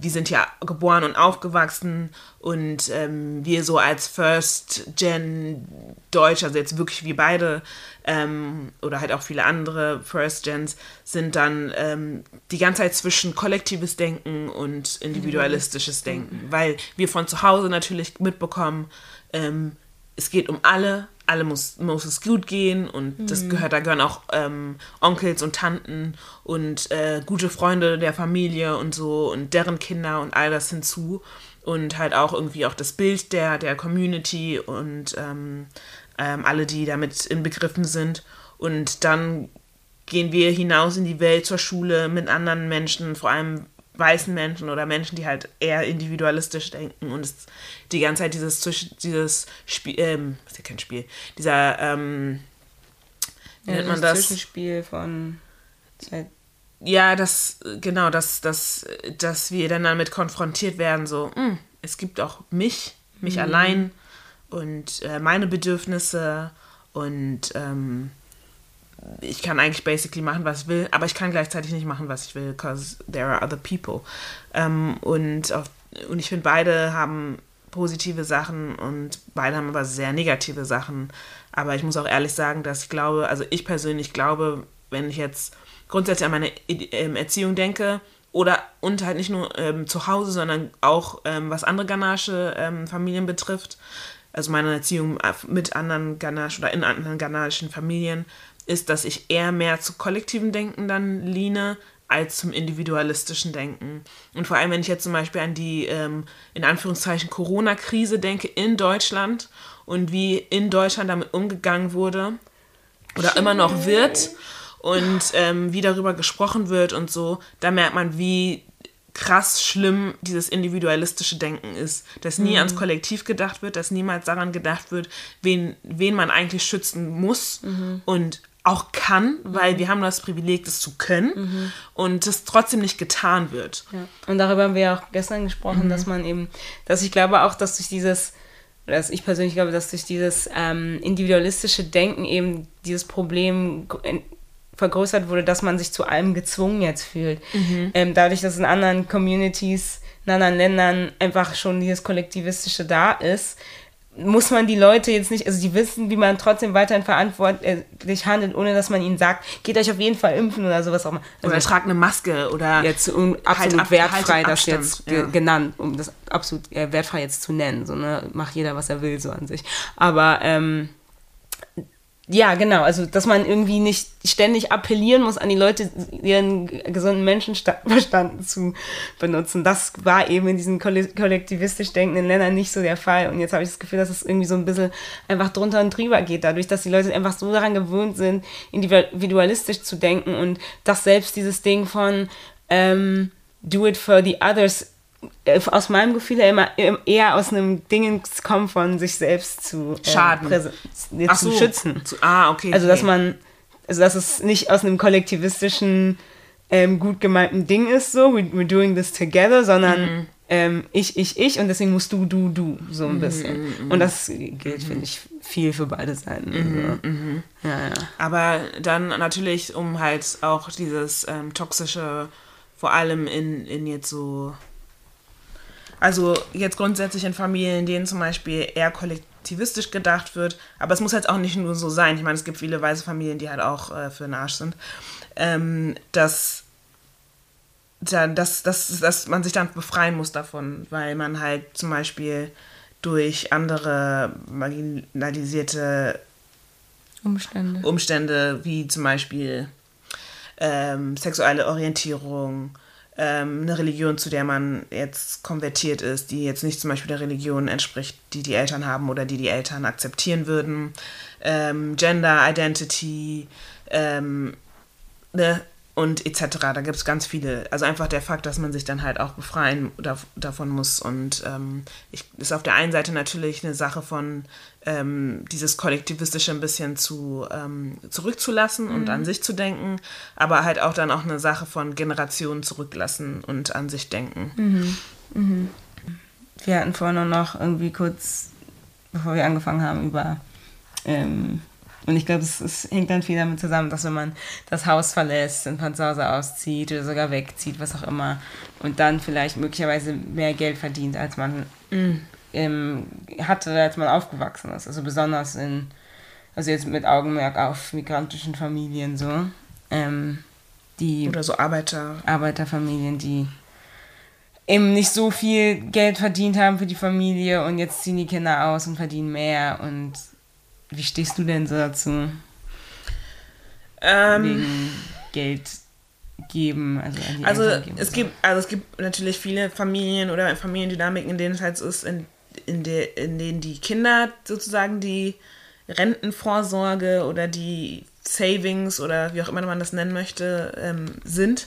wir sind ja geboren und aufgewachsen und ähm, wir so als First Gen Deutsch, also jetzt wirklich wie beide ähm, oder halt auch viele andere First Gens, sind dann ähm, die ganze Zeit zwischen kollektives Denken und individualistisches Denken, weil wir von zu Hause natürlich mitbekommen, ähm, es geht um alle, alle muss, muss es gut gehen und mhm. das gehört, da gehören auch ähm, Onkels und Tanten und äh, gute Freunde der Familie und so und deren Kinder und all das hinzu und halt auch irgendwie auch das Bild der, der Community und ähm, ähm, alle, die damit inbegriffen sind und dann gehen wir hinaus in die Welt zur Schule mit anderen Menschen, vor allem weißen Menschen oder Menschen, die halt eher individualistisch denken und es die ganze Zeit dieses, dieses Spiel, ähm, ist ja kein Spiel, dieser, ähm, wie ja, nennt man das? Zwischenspiel von Zeit. Ja, das, genau, dass, dass, dass wir dann damit konfrontiert werden, so, mh, hm, es gibt auch mich, mich mhm. allein und äh, meine Bedürfnisse und ähm, ich kann eigentlich basically machen, was ich will, aber ich kann gleichzeitig nicht machen, was ich will, because there are other people. Ähm, und, auf, und ich finde, beide haben positive Sachen und beide haben aber sehr negative Sachen. Aber ich muss auch ehrlich sagen, dass ich glaube, also ich persönlich glaube, wenn ich jetzt grundsätzlich an meine ähm, Erziehung denke, oder und halt nicht nur ähm, zu Hause, sondern auch ähm, was andere Ghanasche ähm, Familien betrifft, also meine Erziehung mit anderen Ganache oder in anderen ghanaischen Familien, ist, dass ich eher mehr zu kollektiven Denken dann liene, als zum individualistischen Denken. Und vor allem, wenn ich jetzt zum Beispiel an die, ähm, in Anführungszeichen, Corona-Krise denke in Deutschland und wie in Deutschland damit umgegangen wurde oder immer noch wird und ähm, wie darüber gesprochen wird und so, da merkt man, wie krass schlimm dieses individualistische Denken ist, dass nie mhm. ans Kollektiv gedacht wird, dass niemals daran gedacht wird, wen, wen man eigentlich schützen muss mhm. und auch kann, weil mhm. wir haben das Privileg, das zu können mhm. und das trotzdem nicht getan wird. Ja. Und darüber haben wir ja auch gestern gesprochen, dass mhm. man eben, dass ich glaube auch, dass durch dieses, dass ich persönlich glaube, dass durch dieses ähm, individualistische Denken eben dieses Problem vergrößert wurde, dass man sich zu allem gezwungen jetzt fühlt. Mhm. Ähm, dadurch, dass in anderen Communities, in anderen Ländern einfach schon dieses Kollektivistische da ist, muss man die Leute jetzt nicht, also die wissen, wie man trotzdem weiterhin verantwortlich handelt, ohne dass man ihnen sagt, geht euch auf jeden Fall impfen oder sowas auch immer. Also oder tragt eine Maske oder jetzt um, absolut halt wertfrei halt das jetzt ja. genannt, um das absolut äh, wertfrei jetzt zu nennen. So, ne? Macht jeder, was er will, so an sich. Aber ähm, ja, genau. Also, dass man irgendwie nicht ständig appellieren muss an die Leute, ihren gesunden Menschenverstand zu benutzen. Das war eben in diesen kollektivistisch denkenden Ländern nicht so der Fall. Und jetzt habe ich das Gefühl, dass es irgendwie so ein bisschen einfach drunter und drüber geht, dadurch, dass die Leute einfach so daran gewöhnt sind, individualistisch zu denken und dass selbst dieses Ding von ähm, do it for the others aus meinem Gefühl her immer eher aus einem Ding kommt von sich selbst zu äh, schaden, nee, zu so. schützen. Zu, ah, okay. Also dass man, also dass es nicht aus einem kollektivistischen ähm, gut gemeinten Ding ist, so we, we're doing this together, sondern mhm. ähm, ich, ich, ich und deswegen musst du, du, du so ein mhm, bisschen. Mhm, und das gilt, finde ich, viel für beide Seiten. Mhm. Mhm. Ja, ja. Aber dann natürlich, um halt auch dieses ähm, toxische, vor allem in, in jetzt so also jetzt grundsätzlich in Familien, in denen zum Beispiel eher kollektivistisch gedacht wird, aber es muss halt auch nicht nur so sein. Ich meine, es gibt viele weiße Familien, die halt auch äh, für den Arsch sind. Ähm, dass, dass, dass, dass man sich dann befreien muss davon, weil man halt zum Beispiel durch andere marginalisierte Umstände, Umstände wie zum Beispiel ähm, sexuelle Orientierung, ähm, eine Religion, zu der man jetzt konvertiert ist, die jetzt nicht zum Beispiel der Religion entspricht, die die Eltern haben oder die die Eltern akzeptieren würden. Ähm, Gender, Identity, ähm, ne? Und etc. Da gibt es ganz viele. Also einfach der Fakt, dass man sich dann halt auch befreien davon muss. Und ähm, ich, ist auf der einen Seite natürlich eine Sache von ähm, dieses Kollektivistische ein bisschen zu ähm, zurückzulassen mhm. und an sich zu denken, aber halt auch dann auch eine Sache von Generationen zurücklassen und an sich denken. Mhm. Mhm. Wir hatten vorhin noch irgendwie kurz, bevor wir angefangen haben, über ähm, und ich glaube, es, es, hängt dann viel damit zusammen, dass wenn man das Haus verlässt und von zu Hause auszieht oder sogar wegzieht, was auch immer, und dann vielleicht möglicherweise mehr Geld verdient, als man mhm. ähm, hatte, als man aufgewachsen ist. Also besonders in, also jetzt mit Augenmerk auf migrantischen Familien so. Ähm, die oder so Arbeiter. Arbeiterfamilien, die eben nicht so viel Geld verdient haben für die Familie und jetzt ziehen die Kinder aus und verdienen mehr und wie stehst du denn so dazu? Ähm, Wegen Geld geben, also also geben es gibt also es gibt natürlich viele Familien oder Familiendynamiken, in denen es halt so ist, in, in, de, in denen die Kinder sozusagen die Rentenvorsorge oder die Savings oder wie auch immer man das nennen möchte, ähm, sind.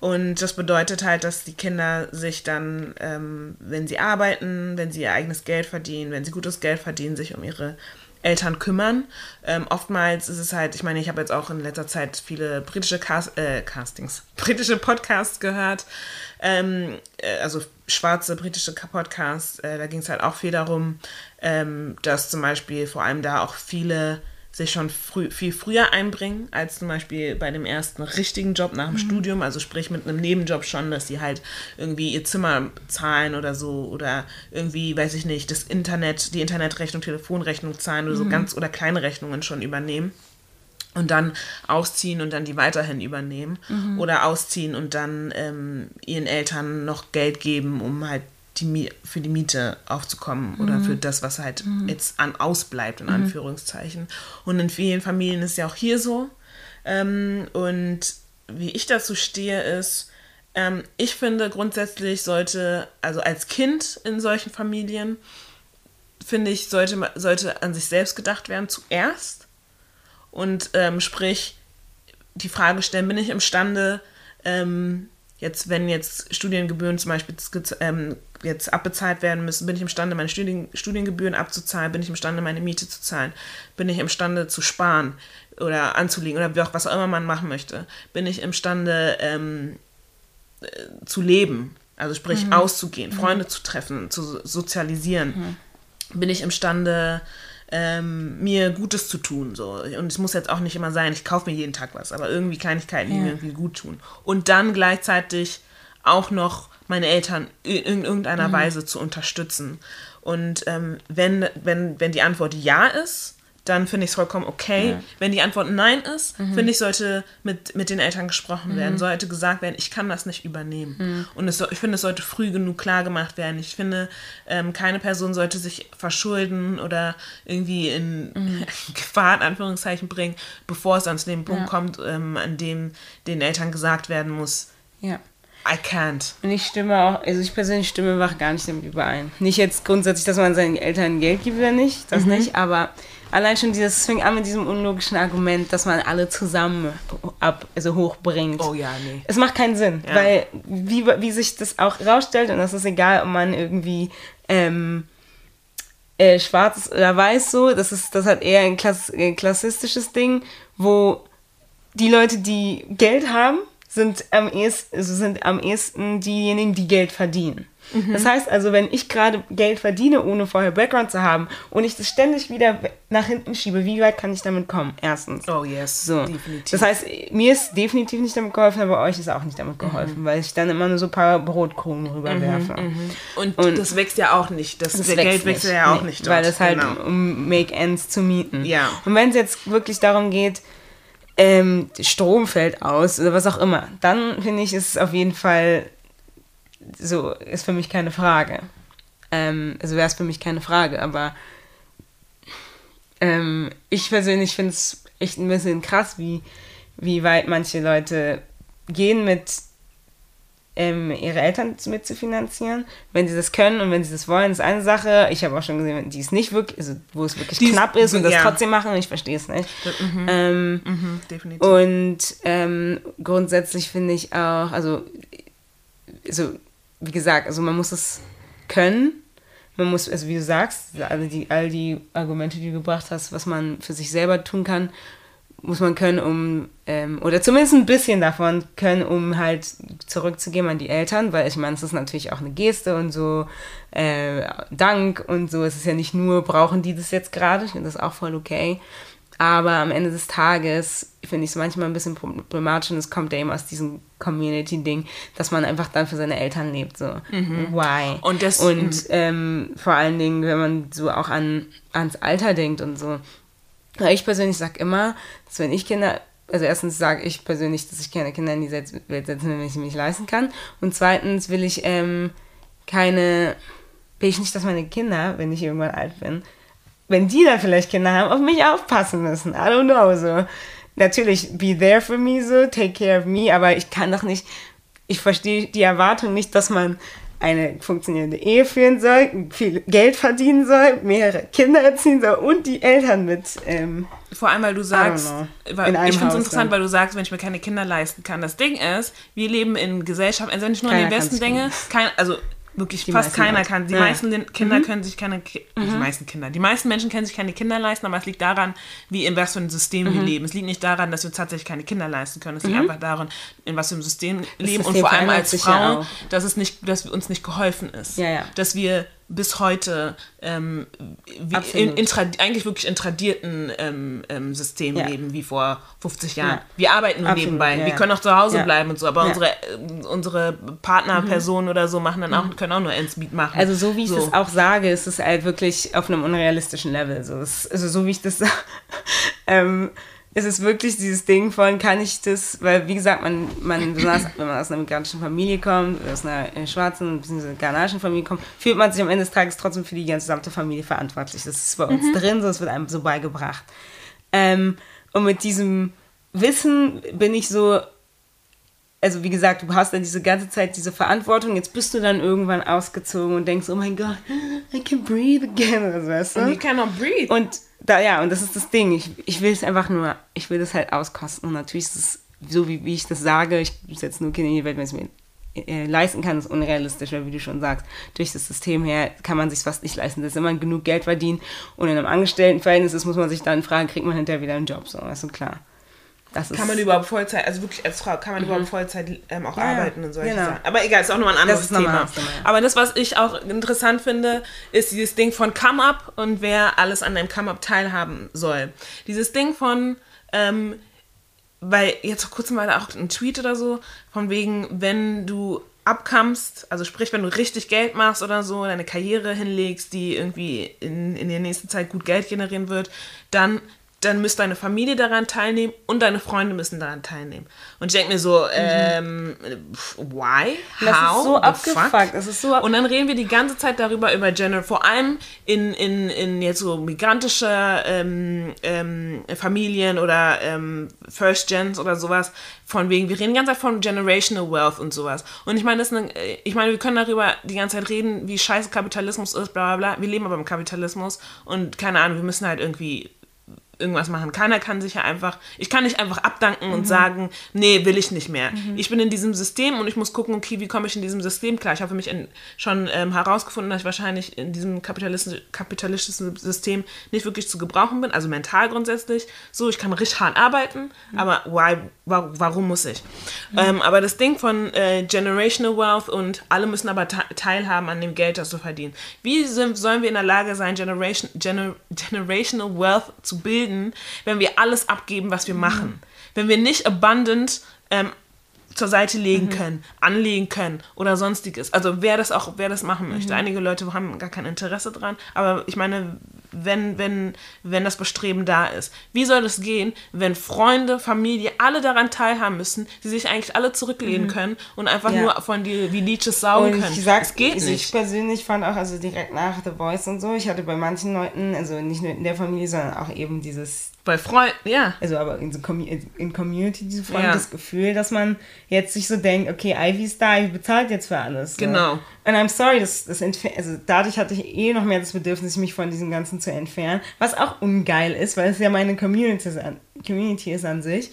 Und das bedeutet halt, dass die Kinder sich dann, ähm, wenn sie arbeiten, wenn sie ihr eigenes Geld verdienen, wenn sie gutes Geld verdienen, sich um ihre Eltern kümmern. Ähm, oftmals ist es halt, ich meine, ich habe jetzt auch in letzter Zeit viele britische Cast, äh, Castings, britische Podcasts gehört, ähm, äh, also schwarze britische Podcasts. Äh, da ging es halt auch viel darum, ähm, dass zum Beispiel vor allem da auch viele sich schon früh, viel früher einbringen, als zum Beispiel bei dem ersten richtigen Job nach dem mhm. Studium, also sprich mit einem Nebenjob schon, dass sie halt irgendwie ihr Zimmer zahlen oder so oder irgendwie, weiß ich nicht, das Internet, die Internetrechnung, Telefonrechnung zahlen oder mhm. so ganz oder kleine Rechnungen schon übernehmen und dann ausziehen und dann die weiterhin übernehmen mhm. oder ausziehen und dann ähm, ihren Eltern noch Geld geben, um halt die, für die Miete aufzukommen mhm. oder für das, was halt mhm. jetzt an ausbleibt, in mhm. Anführungszeichen. Und in vielen Familien ist ja auch hier so. Ähm, und wie ich dazu stehe, ist, ähm, ich finde grundsätzlich sollte, also als Kind in solchen Familien, finde ich, sollte, sollte an sich selbst gedacht werden zuerst. Und ähm, sprich, die Frage stellen, bin ich imstande, ähm, jetzt, wenn jetzt Studiengebühren zum Beispiel ähm, jetzt abbezahlt werden müssen, bin ich imstande, meine Studien, Studiengebühren abzuzahlen, bin ich imstande, meine Miete zu zahlen, bin ich imstande zu sparen oder anzulegen oder wie auch was auch immer man machen möchte, bin ich imstande ähm, äh, zu leben, also sprich mhm. auszugehen, mhm. Freunde zu treffen, zu sozialisieren, mhm. bin ich imstande, ähm, mir Gutes zu tun. So. Und es muss jetzt auch nicht immer sein, ich kaufe mir jeden Tag was, aber irgendwie Kleinigkeiten, die mir irgendwie gut tun. Und dann gleichzeitig auch noch meine Eltern in irgendeiner mhm. Weise zu unterstützen. Und ähm, wenn, wenn, wenn die Antwort ja ist, dann finde ich es vollkommen okay. Ja. Wenn die Antwort Nein ist, mhm. finde ich, sollte mit, mit den Eltern gesprochen werden, mhm. sollte gesagt werden, ich kann das nicht übernehmen. Mhm. Und es, ich finde, es sollte früh genug klar gemacht werden. Ich finde, ähm, keine Person sollte sich verschulden oder irgendwie in mhm. Gefahr, in Anführungszeichen, bringen, bevor es an den Punkt ja. kommt, ähm, an dem den Eltern gesagt werden muss, ja. I can't. Und ich stimme auch, also ich persönlich stimme wach gar nicht damit überein. Nicht jetzt grundsätzlich, dass man seinen Eltern Geld gibt oder nicht, das mhm. nicht, aber allein schon dieses, es fängt an mit diesem unlogischen Argument, dass man alle zusammen ab, also hochbringt. Oh ja, nee. Es macht keinen Sinn, ja. weil wie, wie sich das auch rausstellt, und das ist egal, ob man irgendwie ähm, äh, schwarz ist oder weiß so, das ist, das hat eher ein, Klass, ein klassistisches Ding, wo die Leute, die Geld haben, sind am ehesten, also sind am ehesten diejenigen, die Geld verdienen. Mhm. Das heißt also, wenn ich gerade Geld verdiene, ohne vorher Background zu haben und ich das ständig wieder nach hinten schiebe, wie weit kann ich damit kommen? Erstens. Oh yes, so. definitiv. Das heißt, mir ist definitiv nicht damit geholfen, aber euch ist auch nicht damit geholfen, mhm. weil ich dann immer nur so ein paar Brotkrumen rüberwerfe. Mhm, mhm. und, und, das wächst ja auch nicht. Das, das der Geld wächst ja auch nee, nicht dort. Weil es halt genau. um Make Ends zu mieten. Ja. Und wenn es jetzt wirklich darum geht, ähm, Strom fällt aus oder was auch immer, dann finde ich, ist es auf jeden Fall so, ist für mich keine Frage. Ähm, also wäre es für mich keine Frage, aber ähm, ich persönlich finde es echt ein bisschen krass, wie, wie weit manche Leute gehen mit ähm, ihre Eltern mit zu finanzieren. Wenn sie das können und wenn sie das wollen, ist eine Sache. Ich habe auch schon gesehen, die es nicht wirklich, also wo es wirklich die knapp ist und das ja. trotzdem machen, ich verstehe es nicht. Mhm. Ähm, mhm, definitiv. Und ähm, grundsätzlich finde ich auch, also, also wie gesagt, also man muss es können. Man muss, also wie du sagst, all die, all die Argumente, die du gebracht hast, was man für sich selber tun kann, muss man können, um, ähm, oder zumindest ein bisschen davon können, um halt zurückzugeben an die Eltern, weil ich meine, es ist natürlich auch eine Geste und so, äh, Dank und so. Es ist ja nicht nur, brauchen die das jetzt gerade, ich finde das auch voll okay. Aber am Ende des Tages finde ich es manchmal ein bisschen problematisch und es kommt ja eben aus diesem Community-Ding, dass man einfach dann für seine Eltern lebt. So, mhm. why? Und, das, und ähm, vor allen Dingen, wenn man so auch an, ans Alter denkt und so. Ich persönlich sage immer, dass wenn ich Kinder also erstens sage ich persönlich, dass ich keine Kinder in die Welt setzen will, wenn ich sie nicht leisten kann. Und zweitens will ich ähm, keine, will ich nicht, dass meine Kinder, wenn ich irgendwann alt bin, wenn die da vielleicht Kinder haben, auf mich aufpassen müssen. I don't know, so. Natürlich, be there for me, so, take care of me, aber ich kann doch nicht, ich verstehe die Erwartung nicht, dass man eine funktionierende Ehe führen soll, viel Geld verdienen soll, mehrere Kinder erziehen soll und die Eltern mit. Ähm, Vor allem, weil du sagst, weil, ich finde es interessant, weil du sagst, wenn ich mir keine Kinder leisten kann. Das Ding ist, wir leben in Gesellschaft, also wenn ich nur Keiner an den Westen denke, kein, also wirklich die fast keiner kann. Die ja. meisten Kinder mhm. können sich keine, mhm. die meisten Kinder, die meisten Menschen können sich keine Kinder leisten, aber es liegt daran, wie in was für einem System mhm. wir leben. Es liegt nicht daran, dass wir uns tatsächlich keine Kinder leisten können. Es liegt mhm. einfach daran, in was für einem System wir leben und vor allem als Frau, dass es nicht, dass uns nicht geholfen ist. Ja, ja. Dass wir bis heute ähm, in, in, eigentlich wirklich in tradierten ähm, ähm, Systemen ja. leben, wie vor 50 Jahren. Ja. Wir arbeiten nur Absolut, nebenbei. Ja, wir können auch zu Hause bleiben und so, aber unsere, äh, unsere Partnerpersonen mhm. oder so machen dann auch, mhm. können auch nur ends Meet machen. Also so wie ich so. das auch sage, ist es halt wirklich auf einem unrealistischen Level. So. Also so wie ich das sage. ähm, es ist wirklich dieses Ding von, kann ich das, weil wie gesagt, man, man besonders wenn man aus einer migrantischen Familie kommt, aus einer schwarzen bzw. ghanaischen Familie kommt, fühlt man sich am Ende des Tages trotzdem für die gesamte Familie verantwortlich. Das ist bei uns mhm. drin, so es wird einem so beigebracht. Ähm, und mit diesem Wissen bin ich so, also wie gesagt, du hast dann diese ganze Zeit diese Verantwortung, jetzt bist du dann irgendwann ausgezogen und denkst, oh mein Gott, I can breathe again, oder so, weißt du? And you cannot breathe. Und da, ja, und das ist das Ding. Ich, ich will es einfach nur, ich will das halt auskosten. Und natürlich ist es so, wie, wie ich das sage, ich setze nur Kinder in die Welt, wenn es mir äh, leisten kann, ist unrealistisch, weil wie du schon sagst, durch das System her kann man sich fast nicht leisten. Dass man genug Geld verdient und in einem Angestelltenverhältnis ist, muss man sich dann fragen, kriegt man hinterher wieder einen Job, so, du, klar. Das kann man überhaupt Vollzeit, also wirklich als Frau, kann man mhm. überhaupt Vollzeit ähm, auch ja, arbeiten und solche genau. Sachen. Aber egal, ist auch nur ein anderes Thema. Thema. Aber das, was ich auch interessant finde, ist dieses Ding von Come Up und wer alles an deinem Come Up teilhaben soll. Dieses Ding von, ähm, weil jetzt vor kurzem war da auch ein Tweet oder so, von wegen, wenn du abkommst, also sprich, wenn du richtig Geld machst oder so, deine Karriere hinlegst, die irgendwie in, in der nächsten Zeit gut Geld generieren wird, dann dann müsste deine Familie daran teilnehmen und deine Freunde müssen daran teilnehmen. Und ich denke mir so, ähm, why? How? Das ist so abgefuckt. Das ist so ab und dann reden wir die ganze Zeit darüber, über Gender, vor allem in, in, in jetzt so migrantische ähm, ähm, Familien oder ähm, First Gens oder sowas, von wegen, wir reden die ganze Zeit von Generational Wealth und sowas. Und ich meine, das eine, ich meine, wir können darüber die ganze Zeit reden, wie scheiße Kapitalismus ist, bla bla bla. Wir leben aber im Kapitalismus und keine Ahnung, wir müssen halt irgendwie irgendwas machen. Keiner kann sich ja einfach, ich kann nicht einfach abdanken mhm. und sagen, nee, will ich nicht mehr. Mhm. Ich bin in diesem System und ich muss gucken, okay, wie komme ich in diesem System klar. Ich habe für mich in, schon ähm, herausgefunden, dass ich wahrscheinlich in diesem kapitalistischen, kapitalistischen System nicht wirklich zu gebrauchen bin, also mental grundsätzlich. So, ich kann richtig hart arbeiten, mhm. aber why, warum muss ich? Mhm. Ähm, aber das Ding von äh, Generational Wealth und alle müssen aber teilhaben an dem Geld, das du verdienst. Wie sind, sollen wir in der Lage sein, Generation, Gener, Generational Wealth zu bilden? Bilden, wenn wir alles abgeben, was wir mhm. machen. Wenn wir nicht abundant ähm, zur Seite legen mhm. können, anlegen können oder sonstiges. Also wer das auch, wer das machen möchte. Mhm. Einige Leute haben gar kein Interesse dran, aber ich meine, wenn, wenn, wenn das Bestreben da ist. Wie soll das gehen, wenn Freunde, Familie, alle daran teilhaben müssen, die sich eigentlich alle zurücklehnen mhm. können und einfach ja. nur von die, wie Leeches saugen und können? Ich sag's, geht also nicht. Ich persönlich fand auch, also direkt nach The Voice und so, ich hatte bei manchen Leuten, also nicht nur in der Familie, sondern auch eben dieses bei Freunden, ja. Also aber in, so in Community, diese Freunde, ja. das Gefühl, dass man jetzt sich so denkt, okay, Ivy ist da, Ivy bezahlt jetzt für alles. Genau. So. Und I'm sorry, das, das also dadurch hatte ich eh noch mehr das Bedürfnis, mich von diesem Ganzen zu entfernen, was auch ungeil ist, weil es ja meine Community ist an, Community ist an sich.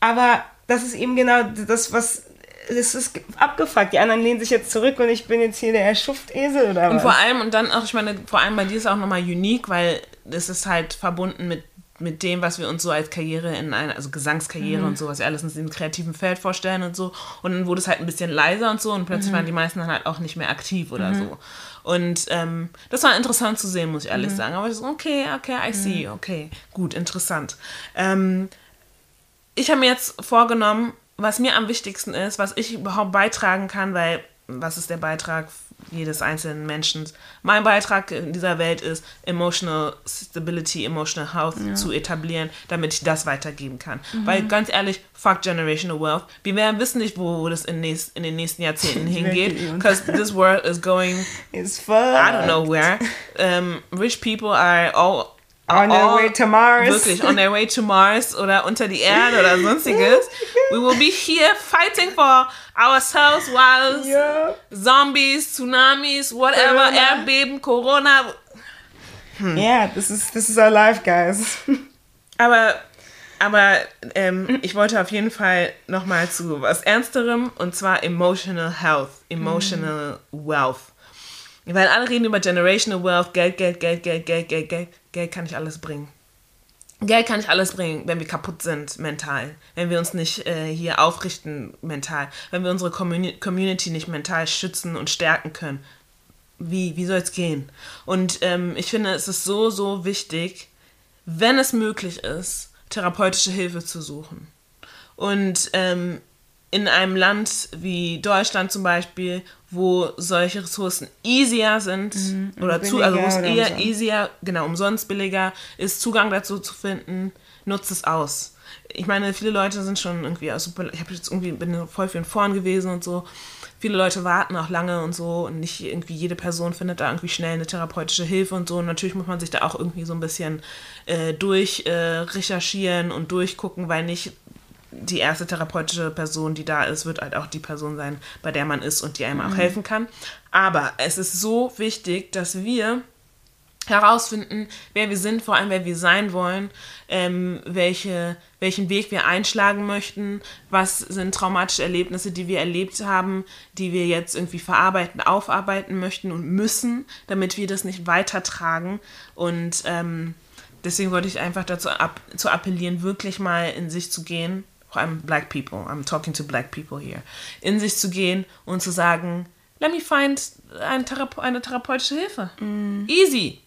Aber das ist eben genau das, was es ist abgefuckt. Die anderen lehnen sich jetzt zurück und ich bin jetzt hier der Schuftesel oder was. Und vor allem, und dann auch, ich meine, vor allem bei dir ist es auch nochmal unique, weil es ist halt verbunden mit mit dem, was wir uns so als Karriere in einer, also Gesangskarriere mhm. und so, was wir alles in diesem kreativen Feld vorstellen und so. Und dann wurde es halt ein bisschen leiser und so und plötzlich mhm. waren die meisten dann halt auch nicht mehr aktiv oder mhm. so. Und ähm, das war interessant zu sehen, muss ich ehrlich mhm. sagen. Aber ich so, okay, okay, I see, mhm. okay, gut, interessant. Ähm, ich habe mir jetzt vorgenommen, was mir am wichtigsten ist, was ich überhaupt beitragen kann, weil was ist der Beitrag jedes einzelnen Menschen. Mein Beitrag in dieser Welt ist, emotional stability, emotional health ja. zu etablieren, damit ich das weitergeben kann. Mhm. Weil ganz ehrlich, fuck generational wealth. Wir werden wissen nicht, wo, das in, nächst, in den nächsten Jahrzehnten hingeht, because this world is going, It's fun. I don't know where. Um, rich people are all On their way to Mars. Wirklich, on their way to Mars oder unter die Erde oder sonstiges. We will be here fighting for ourselves while yeah. Zombies, Tsunamis, whatever, Corona. Erdbeben, Corona. Hm. Yeah, this is, this is our life, guys. Aber, aber ähm, ich wollte auf jeden Fall nochmal zu was Ernsterem und zwar Emotional Health, Emotional mm. Wealth. Weil alle reden über Generational Wealth, Geld, Geld, Geld, Geld, Geld, Geld, Geld. Geld kann nicht alles bringen. Geld kann nicht alles bringen, wenn wir kaputt sind mental, wenn wir uns nicht äh, hier aufrichten mental, wenn wir unsere Communi Community nicht mental schützen und stärken können. Wie, wie soll es gehen? Und ähm, ich finde, es ist so, so wichtig, wenn es möglich ist, therapeutische Hilfe zu suchen. Und ähm, in einem Land wie Deutschland zum Beispiel, wo solche Ressourcen easier sind mhm. oder zu, also wo es eher umsonst. easier, genau, umsonst billiger ist, Zugang dazu zu finden, nutzt es aus. Ich meine, viele Leute sind schon irgendwie super, ich habe jetzt irgendwie bin voll für den Foren gewesen und so. Viele Leute warten auch lange und so und nicht irgendwie jede Person findet da irgendwie schnell eine therapeutische Hilfe und so. Und natürlich muss man sich da auch irgendwie so ein bisschen äh, durch äh, recherchieren und durchgucken, weil nicht die erste therapeutische Person, die da ist, wird halt auch die Person sein, bei der man ist und die einem auch helfen kann. Aber es ist so wichtig, dass wir herausfinden, wer wir sind, vor allem wer wir sein wollen, ähm, welche, welchen Weg wir einschlagen möchten, was sind traumatische Erlebnisse, die wir erlebt haben, die wir jetzt irgendwie verarbeiten, aufarbeiten möchten und müssen, damit wir das nicht weitertragen. Und ähm, deswegen wollte ich einfach dazu ab, zu appellieren, wirklich mal in sich zu gehen, vor allem Black People, I'm talking to Black People here, in sich zu gehen und zu sagen, let me find eine, Therape eine therapeutische Hilfe. Easy.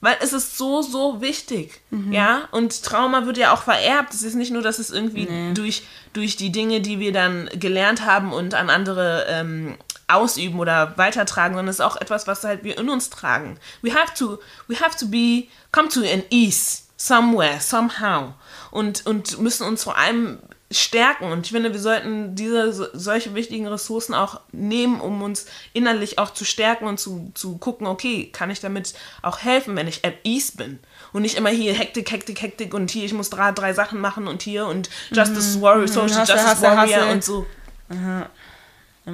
Weil es ist so, so wichtig. Ja, und Trauma wird ja auch vererbt. Es ist nicht nur, dass es irgendwie durch, durch die Dinge, die wir dann gelernt haben und an andere ähm, ausüben oder weitertragen, sondern es ist auch etwas, was halt wir in uns tragen. We have to, we have to be, come to an ease somewhere, somehow. Und, und müssen uns vor allem stärken. Und ich finde, wir sollten diese so- solche wichtigen Ressourcen auch nehmen, um uns innerlich auch zu stärken und zu, zu gucken, okay, kann ich damit auch helfen, wenn ich at ease bin. Und nicht immer hier Hektik, Hektik, Hektik und hier, ich muss drei, drei Sachen machen und hier und Justice Warrior, Social Hustle, Justice hustle, Warrior hustle. und so.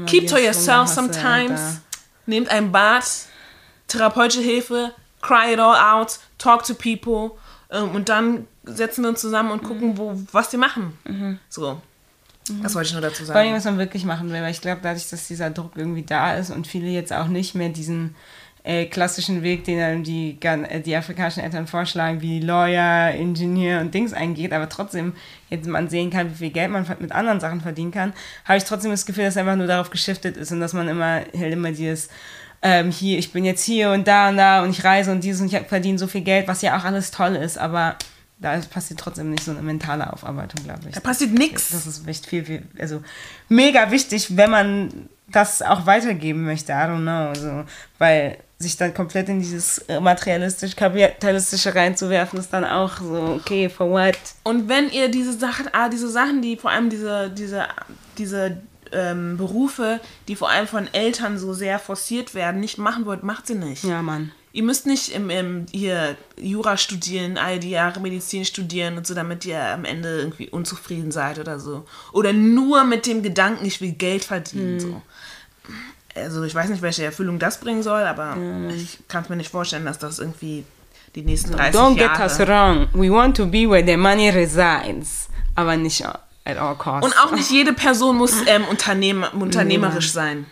Keep to yourself sometimes. Nehmt ein Bad, therapeutische Hilfe, cry it all out, talk to people ähm, und dann setzen wir uns zusammen und gucken, wo, was wir machen. So. Das wollte ich nur dazu Vor allem, sagen. was man wirklich machen will, weil ich glaube, dadurch, dass dieser Druck irgendwie da ist und viele jetzt auch nicht mehr diesen äh, klassischen Weg, den dann die, äh, die afrikanischen Eltern vorschlagen, wie Lawyer, Ingenieur und Dings eingeht, aber trotzdem jetzt man sehen kann, wie viel Geld man mit anderen Sachen verdienen kann, habe ich trotzdem das Gefühl, dass einfach nur darauf geschiftet ist und dass man immer, halt immer dieses ähm, hier, ich bin jetzt hier und da und da und ich reise und dieses und ich verdiene so viel Geld, was ja auch alles toll ist, aber da passiert trotzdem nicht so eine mentale Aufarbeitung, glaube ich. Da passiert nichts. Das ist echt viel, viel, also mega wichtig, wenn man das auch weitergeben möchte. I don't know. Also, weil sich dann komplett in dieses äh, materialistisch-kapitalistische reinzuwerfen, ist dann auch so, okay, for what? Und wenn ihr diese Sachen, ah, diese Sachen, die vor allem diese, diese, diese ähm, Berufe, die vor allem von Eltern so sehr forciert werden, nicht machen wollt, macht sie nicht. Ja, Mann. Ihr müsst nicht im, im, hier Jura studieren, all die Jahre Medizin studieren und so, damit ihr am Ende irgendwie unzufrieden seid oder so. Oder nur mit dem Gedanken, ich will Geld verdienen. So. Also ich weiß nicht, welche Erfüllung das bringen soll, aber ich kann es mir nicht vorstellen, dass das irgendwie die nächsten 30 Don't get Jahre... us wrong. We want to be where the money resides. Aber nicht at all costs. Und auch nicht jede Person muss ähm, Unternehmer, unternehmerisch sein.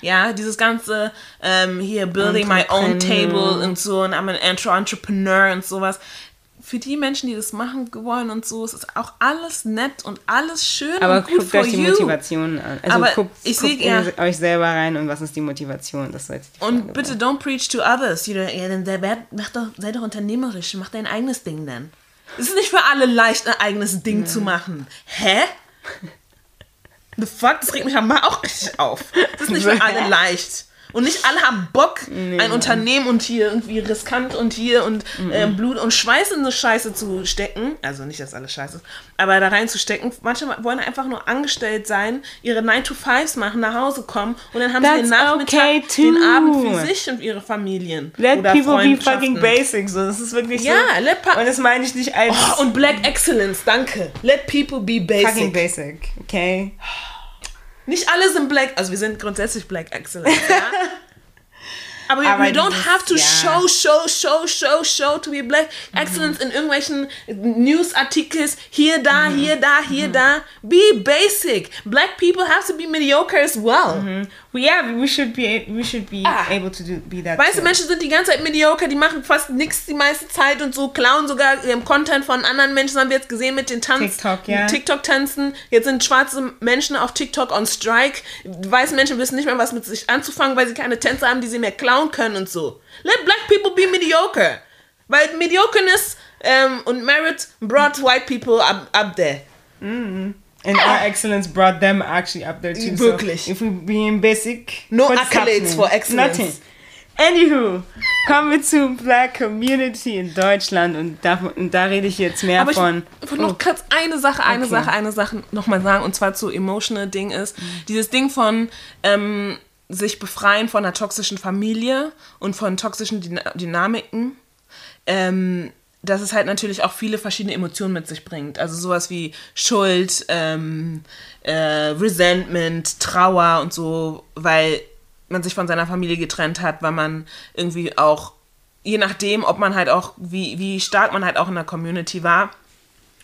Ja, dieses ganze ähm, hier building my own table und so und I'm an entre- entrepreneur und sowas. Für die Menschen, die das machen wollen und so, es ist auch alles nett und alles schön aber und gut guckt euch die you. Motivation an. Also Aber guckt, ich guckt seh- ja. in euch selber rein und was ist die Motivation. Das sollte die Und bitte don't preach to others. You know, ja, dann werd- mach doch, sei doch unternehmerisch, mach dein eigenes Ding dann. Es ist nicht für alle leicht, ein eigenes Ding zu machen. Hä? The fuck? Das regt mich aber auch richtig auf. Das ist nicht für alle leicht. Und nicht alle haben Bock, ein Unternehmen und hier irgendwie riskant und hier und äh, Blut und Schweiß in eine Scheiße zu stecken. Also nicht, dass alles scheiße ist, aber da reinzustecken. Manche wollen einfach nur angestellt sein, ihre 9-to-5s machen, nach Hause kommen und dann haben sie den That's Nachmittag, okay den. Abend für sich und ihre Familien. Let oder people be fucking basic. So, das ist wirklich Ja, so. let und das meine ich nicht als Oh, und Black Excellence, danke. Let people be fucking basic. basic. Okay. Nicht alle sind Black, also wir sind grundsätzlich Black Excellence, ja? Aber, Aber we don't have to ja. show, show, show, show, show to be Black Excellence in irgendwelchen Newsartikels. Hier, da, Mhm. hier, da, hier, da. Be basic. Black people have to be mediocre as well. Well, yeah, we should be we should be Ah. able to do be that. Weiße too. Menschen sind die ganze Zeit mediocre, die machen fast nichts die meiste Zeit und so klauen sogar ähm, Content von anderen Menschen, haben wir jetzt gesehen mit den Tanz, TikTok, ja. TikTok-Tanzen. Jetzt sind schwarze Menschen auf TikTok on strike. Weiße Menschen wissen nicht mehr, was mit sich anzufangen, weil sie keine Tänze haben, die sie mehr klauen können und so. Let black people be mediocre. Weil Mediocreness ähm, und Merit brought white people up, up there. And our excellence brought them actually up there too. Wirklich. So if we being basic, No accolades happening? for excellence. Nothing. Anywho, kommen wir zur Black Community in Deutschland und da, und da rede ich jetzt mehr Aber ich von. wollte noch kurz eine Sache, eine Okay. Sache, eine Sache nochmal sagen, und zwar zu emotional Ding ist, dieses Ding von ähm, sich befreien von einer toxischen Familie und von toxischen Dyna Dynamiken. Ähm, dass es halt natürlich auch viele verschiedene Emotionen mit sich bringt. Also sowas wie Schuld, ähm, äh, Resentment, Trauer und so, weil man sich von seiner Familie getrennt hat, weil man irgendwie auch, je nachdem, ob man halt auch, wie, wie stark man halt auch in der Community war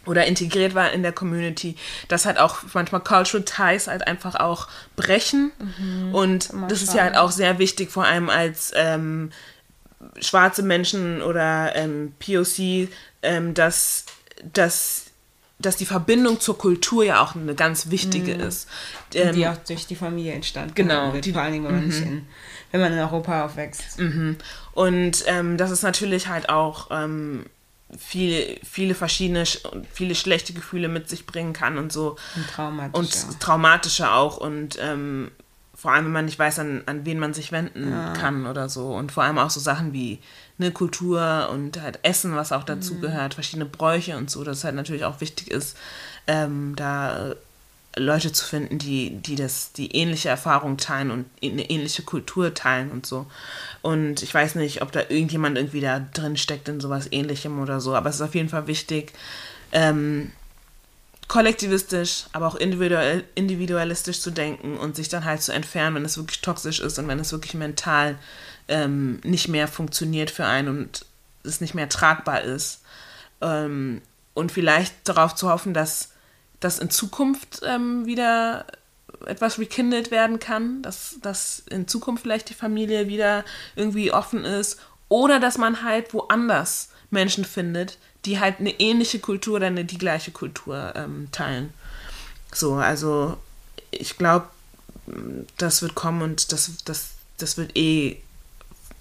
oder integriert war in der Community, dass halt auch manchmal Cultural Ties halt einfach auch brechen. Mhm, und das ist ja halt auch sehr wichtig, vor allem als ähm, schwarze Menschen oder ähm, POC, ähm, dass, dass, dass die Verbindung zur Kultur ja auch eine ganz wichtige mhm. ist. Ähm, die auch durch die Familie entstanden genau, wird, die, vor allen Dingen, wenn man, nicht mhm. in, wenn man in Europa aufwächst. Mhm. Und ähm, das ist natürlich halt auch ähm, viele, viele verschiedene, viele schlechte Gefühle mit sich bringen kann und so. Und traumatische. Und traumatische auch. Und ähm, vor allem, wenn man nicht weiß, an, an wen man sich wenden ja. kann oder so. Und vor allem auch so Sachen wie eine Kultur und halt Essen, was auch dazu mhm. gehört, verschiedene Bräuche und so, dass es halt natürlich auch wichtig ist, ähm, da Leute zu finden, die, die das, die ähnliche Erfahrung teilen und eine ähnliche Kultur teilen und so. Und ich weiß nicht, ob da irgendjemand irgendwie da drin steckt in sowas ähnlichem oder so, aber es ist auf jeden Fall wichtig, ähm, kollektivistisch, aber auch individuell, individualistisch zu denken und sich dann halt zu entfernen, wenn es wirklich toxisch ist und wenn es wirklich mental ähm, nicht mehr funktioniert für einen und es nicht mehr tragbar ist. Ähm, und vielleicht darauf zu hoffen, dass das in Zukunft ähm, wieder etwas rekindelt werden kann, dass, dass in Zukunft vielleicht die Familie wieder irgendwie offen ist oder dass man halt woanders Menschen findet, die halt eine ähnliche Kultur oder eine, die gleiche Kultur ähm, teilen. So, also ich glaube, das wird kommen und das, das, das wird eh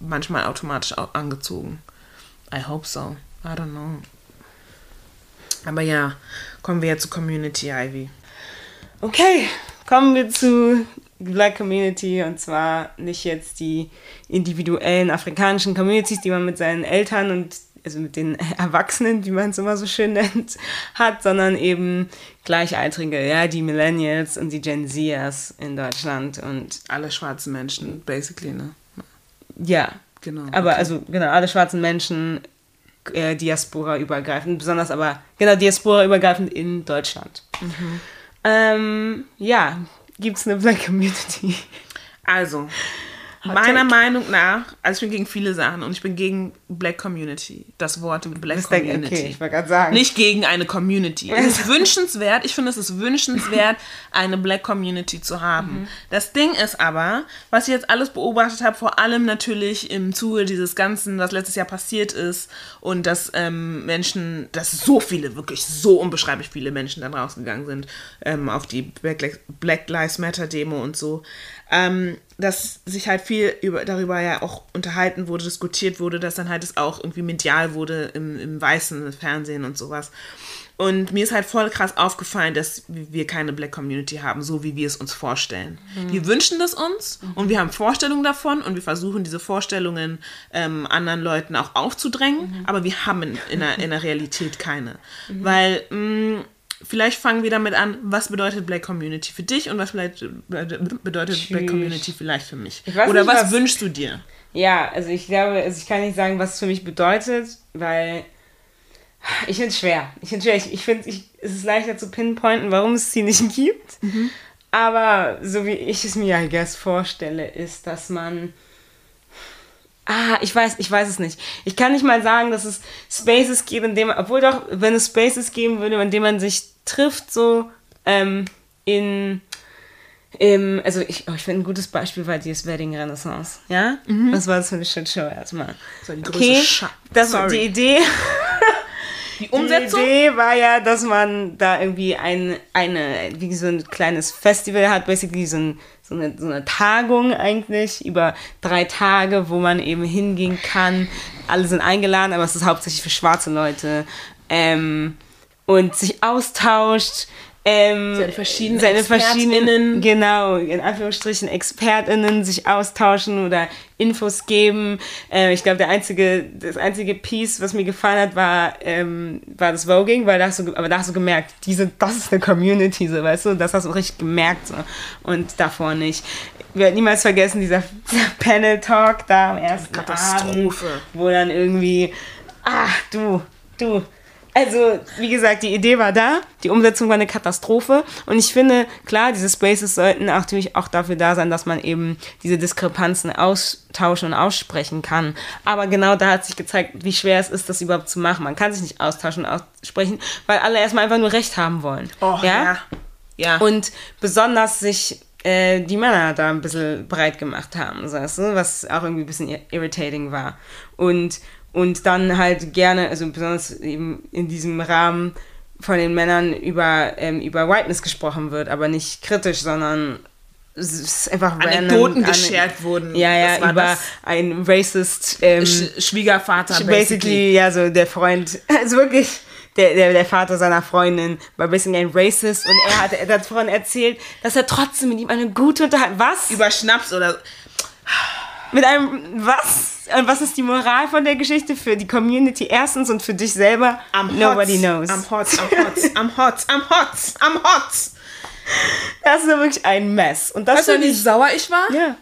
manchmal automatisch angezogen. I hope so. I don't know. Aber ja, kommen wir jetzt zu Community Ivy. Okay, kommen wir zu Black Community und zwar nicht jetzt die individuellen afrikanischen Communities, die man mit seinen Eltern und also mit den Erwachsenen, wie man es immer so schön nennt, hat, sondern eben Gleichaltrige, ja, die Millennials und die Gen Zers in Deutschland und alle schwarzen Menschen, basically, ne? Ja, genau. Aber okay. also genau alle schwarzen Menschen äh, Diaspora übergreifend, besonders aber genau Diaspora übergreifend in Deutschland. Mhm. Ähm, ja, gibt es eine Black Community? Also, Meiner Meinung nach, also ich bin gegen viele Sachen und ich bin gegen Black Community. Das Wort Black das Community. Okay, ich wollte gerade sagen. Nicht gegen eine Community. Es ist wünschenswert, ich finde es ist wünschenswert, eine Black Community zu haben. Mhm. Das Ding ist aber, was ich jetzt alles beobachtet habe, vor allem natürlich im Zuge dieses Ganzen, was letztes Jahr passiert ist und dass ähm, Menschen, dass so viele, wirklich so unbeschreiblich viele Menschen dann rausgegangen sind ähm, auf die Black, Black Lives Matter Demo und so ähm, dass sich halt viel über, darüber ja auch unterhalten wurde, diskutiert wurde, dass dann halt es auch irgendwie medial wurde im, im weißen Fernsehen und sowas. Und mir ist halt voll krass aufgefallen, dass wir keine Black Community haben, so wie wir es uns vorstellen. Mhm. Wir wünschen das uns mhm. und wir haben Vorstellungen davon und wir versuchen diese Vorstellungen ähm, anderen Leuten auch aufzudrängen, mhm. aber wir haben in, in, der, in der Realität keine. Mhm. Weil mh, mm, vielleicht fangen wir damit an, was bedeutet Black Community für dich und was bedeutet Tschüss. Black Community vielleicht für mich? Oder nicht, was, was, wünschst du dir? Ja, also ich glaube, also ich kann nicht sagen, was es für mich bedeutet, weil ich finde es schwer. Ich finde es Ich, finde, ich, es ist leichter zu pinpointen, warum es sie nicht gibt. Mhm. Aber so wie ich es mir, I guess, vorstelle, ist, dass man Ah, ich weiß, ich weiß es nicht. Ich kann nicht mal sagen, dass es Spaces gibt, in man, obwohl doch, wenn es Spaces geben würde, in denen man sich trifft, so ähm, in, im, also ich, oh, ich finde ein gutes Beispiel war dieses Wedding Renaissance, ja? Mhm. Was war das für eine Shitshow erstmal? Das die größte okay, Sch das war die Idee. Die Umsetzung? Die Idee war ja, dass man da irgendwie ein, eine, wie so ein kleines Festival hat, basically so, ein, so, eine, so eine Tagung eigentlich über drei Tage, wo man eben hingehen kann. Alle sind eingeladen, aber es ist hauptsächlich für schwarze Leute. Ähm, und sich austauscht, ähm, seine verschiedenen, seine verschiedenen, genau, in Anführungsstrichen ExpertInnen sich austauschen oder Infos geben. Äh, ich glaube, der einzige, das einzige Piece, was mir gefallen hat, war, ähm, war das Voging, weil da hast du, aber da hast du gemerkt, diese, das ist eine Community, so, weißt du, das hast du richtig gemerkt, so. Und davor nicht. Ich werde niemals vergessen, dieser, dieser Panel-Talk da am ersten Katastrophe. Abend, wo dann irgendwie, ach du, du. Also, wie gesagt, die Idee war da, die Umsetzung war eine Katastrophe. Und ich finde, klar, diese Spaces sollten natürlich auch dafür da sein, dass man eben diese Diskrepanzen austauschen und aussprechen kann. Aber genau da hat sich gezeigt, wie schwer es ist, das überhaupt zu machen. Man kann sich nicht austauschen und aussprechen, weil alle erstmal einfach nur Recht haben wollen. Oh, ja? ja. Ja. Und besonders sich äh, die Männer da ein bisschen breit gemacht haben, weißt du? was auch irgendwie ein bisschen irritating war. Und, und dann halt gerne, also besonders eben in diesem Rahmen von den Männern über, ähm, über Whiteness gesprochen wird, aber nicht kritisch, sondern es ist einfach Anekdoten random, geschert wurden. Ja, ja, über einen racist ähm, Sch Schwiegervater, basically. basically. ja, so der Freund, also wirklich, der, der, der Vater seiner Freundin war basically ein Racist und er hat davon erzählt, dass er trotzdem mit ihm eine gute Unterhaltung, was? Über Schnaps oder. Mit einem, was? Und was ist die Moral von der Geschichte für die Community erstens und für dich selber? I'm Nobody hot. knows. I'm hot, I'm hot, I'm hot, I'm hot, I'm hot. Das ist wirklich ein Mess. Und das Weißt du, wie ich, sauer ich war? ja.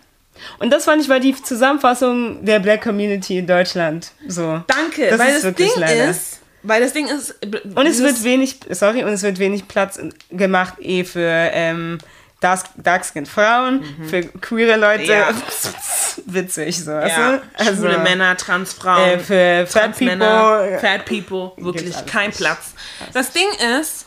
Und das fand ich war die Zusammenfassung der Black Community in Deutschland. So. Danke, Das weil ist das wirklich Ding leider. ist, weil das Ding ist, Und es wird wenig, sorry, und es wird wenig Platz gemacht eh für ähm, Dark- Dark-Skinned Frauen, für queere Leute. Mhm. Ja. Witzig, so. ja, du? schwule Männer, Transfrauen, äh, für Fat Transmänner, People. Fat People, wirklich kein. Platz. Das Ding ist,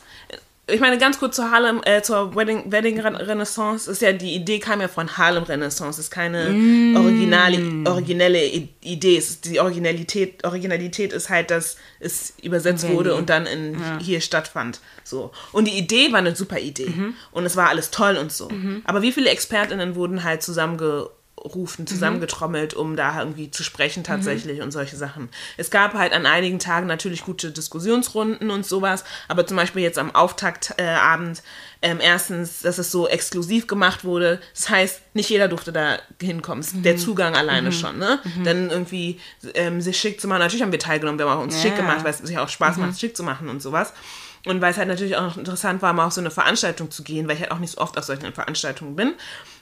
ich meine, ganz kurz zur Harlem, äh, zur Wedding, Wedding Ren- Renaissance, ist ja, die Idee kam ja von Harlem Renaissance, ist keine Mm. originale, originelle Idee. Es ist die Originalität, Originalität ist halt, dass es übersetzt Venue. wurde und dann in, hier stattfand. So. Und die Idee war eine super Idee. Mhm. Und es war alles toll und so. Aber wie viele ExpertInnen wurden halt zusammengerufen, Mhm. zusammengetrommelt, um da irgendwie zu sprechen tatsächlich und solche Sachen. Es gab halt an einigen Tagen natürlich gute Diskussionsrunden und sowas, aber zum Beispiel jetzt am Auftaktabend äh, ähm, erstens, dass es so exklusiv gemacht wurde. Das heißt, nicht jeder durfte da hinkommen. Mhm. Der Zugang alleine schon, ne? Dann irgendwie ähm, sich schick zu machen. Natürlich haben wir teilgenommen, wir haben auch uns Ja. schick gemacht, weil es sich auch Spaß macht, schick zu machen und sowas. Und weil es halt natürlich auch interessant war, mal auf so eine Veranstaltung zu gehen, weil ich halt auch nicht so oft auf solchen Veranstaltungen bin.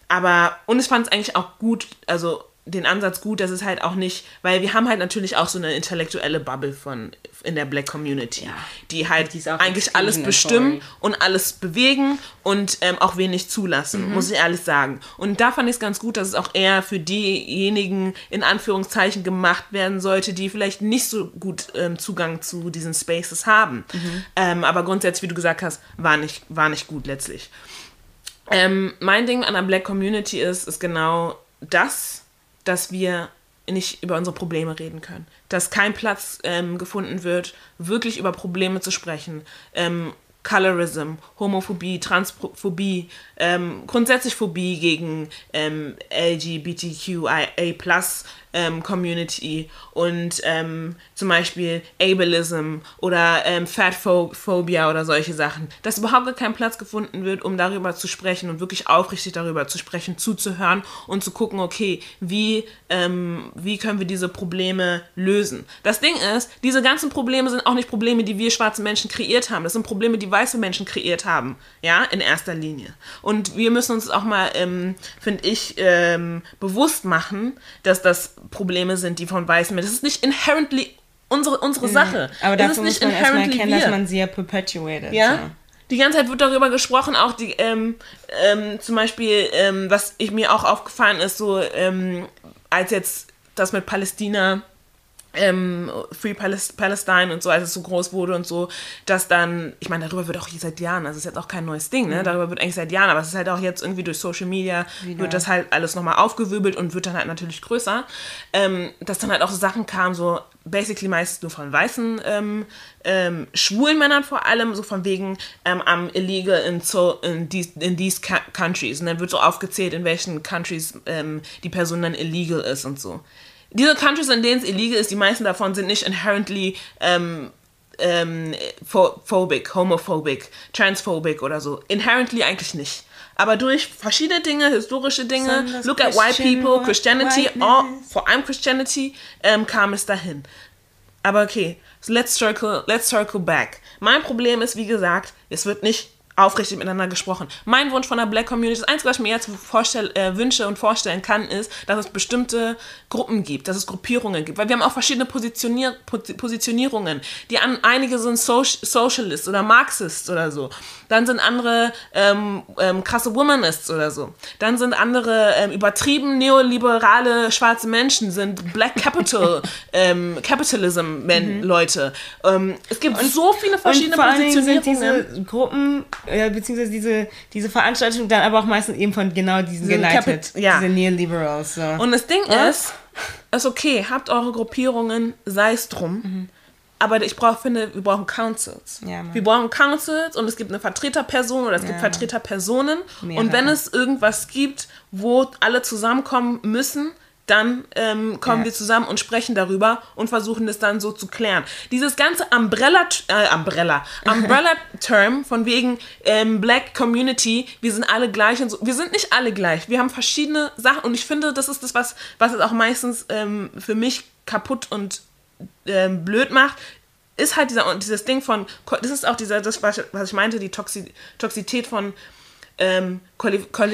Aber, und ich fand es eigentlich auch gut, also den Ansatz gut, dass es halt auch nicht, weil wir haben halt natürlich auch so eine intellektuelle Bubble von in der Black Community, Ja. die halt Die eigentlich alles bestimmen und alles bewegen und ähm, auch wenig zulassen, muss ich ehrlich sagen. Und da fand ich es ganz gut, dass es auch eher für diejenigen in Anführungszeichen gemacht werden sollte, die vielleicht nicht so gut ähm, Zugang zu diesen Spaces haben. Ähm, aber grundsätzlich, wie du gesagt hast, war nicht, war nicht gut letztlich. Ähm, mein Ding an der Black Community ist, ist genau das, dass wir nicht über unsere Probleme reden können. Dass kein Platz ähm, gefunden wird, wirklich über Probleme zu sprechen. Ähm, Colorism, Homophobie, Transphobie, ähm, grundsätzlich Phobie gegen ähm, LGBTQIA ähm, und ähm, zum Beispiel Ableism oder ähm, Fatphobia oder solche Sachen, dass überhaupt kein Platz gefunden wird, um darüber zu sprechen und wirklich aufrichtig darüber zu sprechen, zuzuhören und zu gucken, okay, wie, wie können wir diese Probleme lösen. Das Ding ist, diese ganzen Probleme sind auch nicht Probleme, die wir schwarzen Menschen kreiert haben. Das sind Probleme, die weiße Menschen kreiert haben, ja, in erster Linie. Und wir müssen uns auch mal, ähm, finde ich, ähm, bewusst machen, dass das Probleme sind, die von weißen Menschen. Das ist nicht inherently unsere, unsere Sache. Aber das dafür ist muss man erstmal erkennen, wir. dass man sie ja perpetuated. Ja. So. Die ganze Zeit wird darüber gesprochen, auch die, ähm, ähm, zum Beispiel, ähm, was ich mir auch aufgefallen ist, so, ähm, als jetzt das mit Palästina, ähm, Free Palestine und so, als es so groß wurde und so, dass dann, ich meine, darüber wird auch seit Jahren, also es ist jetzt auch kein neues Ding, ne? Darüber wird eigentlich seit Jahren, aber es ist halt auch jetzt irgendwie durch Social Media, wird das halt alles nochmal aufgewirbelt und wird dann halt natürlich größer, ähm, dass dann halt auch so Sachen kamen, so basically meistens nur von weißen ähm, ähm, schwulen Männern vor allem, so von wegen ähm, am illegal in, so, in, these, in these countries. Und dann wird so aufgezählt, in welchen countries ähm, die Person dann illegal ist und so. Diese countries, in denen es illegal ist, die meisten davon sind nicht inherently ähm, ähm, pho- phobic, homophobic, transphobic oder so. Inherently eigentlich nicht. Aber durch verschiedene Dinge, historische Dinge, Besonders look at white people, Christianity, all, vor allem Christianity, ähm, kam es dahin. Aber okay, so let's circle, let's circle back. Mein Problem ist, wie gesagt, es wird nicht aufrichtig miteinander gesprochen. Mein Wunsch von der Black Community, das Einzige, was ich mir jetzt äh, wünsche und vorstellen kann, ist, dass es bestimmte Gruppen gibt, dass es Gruppierungen gibt. Weil wir haben auch verschiedene Positionier Positionierungen. Die an, einige sind so Socialists oder Marxists oder so. Dann sind andere ähm, ähm, krasse Womanists oder so. Dann sind andere ähm, übertrieben neoliberale schwarze Menschen, sind Black Capital, ähm, Capitalism Men mhm. Leute. Ähm, es gibt und, so viele verschiedene Positionierungen. diese Gruppen, äh, beziehungsweise diese, diese Veranstaltungen dann aber auch meistens eben von genau diesen United, ja. diese Neoliberals. So. Und das Ding ja? ist, ist okay, habt eure Gruppierungen, sei es drum. Mhm. Aber ich brauch, finde, wir brauchen Councils. Ja, wir brauchen Councils und es gibt eine Vertreterperson oder es ja. gibt Vertreterpersonen. Mehrere. Und wenn es irgendwas gibt, wo alle zusammenkommen müssen, dann ähm, kommen ja. wir zusammen und sprechen darüber und versuchen es dann so zu klären. Dieses ganze Umbrella, äh, Umbrella, Umbrella-Term von wegen ähm, Black Community, wir sind alle gleich und so. Wir sind nicht alle gleich. Wir haben verschiedene Sachen und ich finde, das ist das, was, was es auch meistens ähm, für mich kaputt und ähm, blöd macht, ist halt dieser, dieses Ding von, das ist auch dieser, das, was ich meinte, die Toxi Toxität von ähm,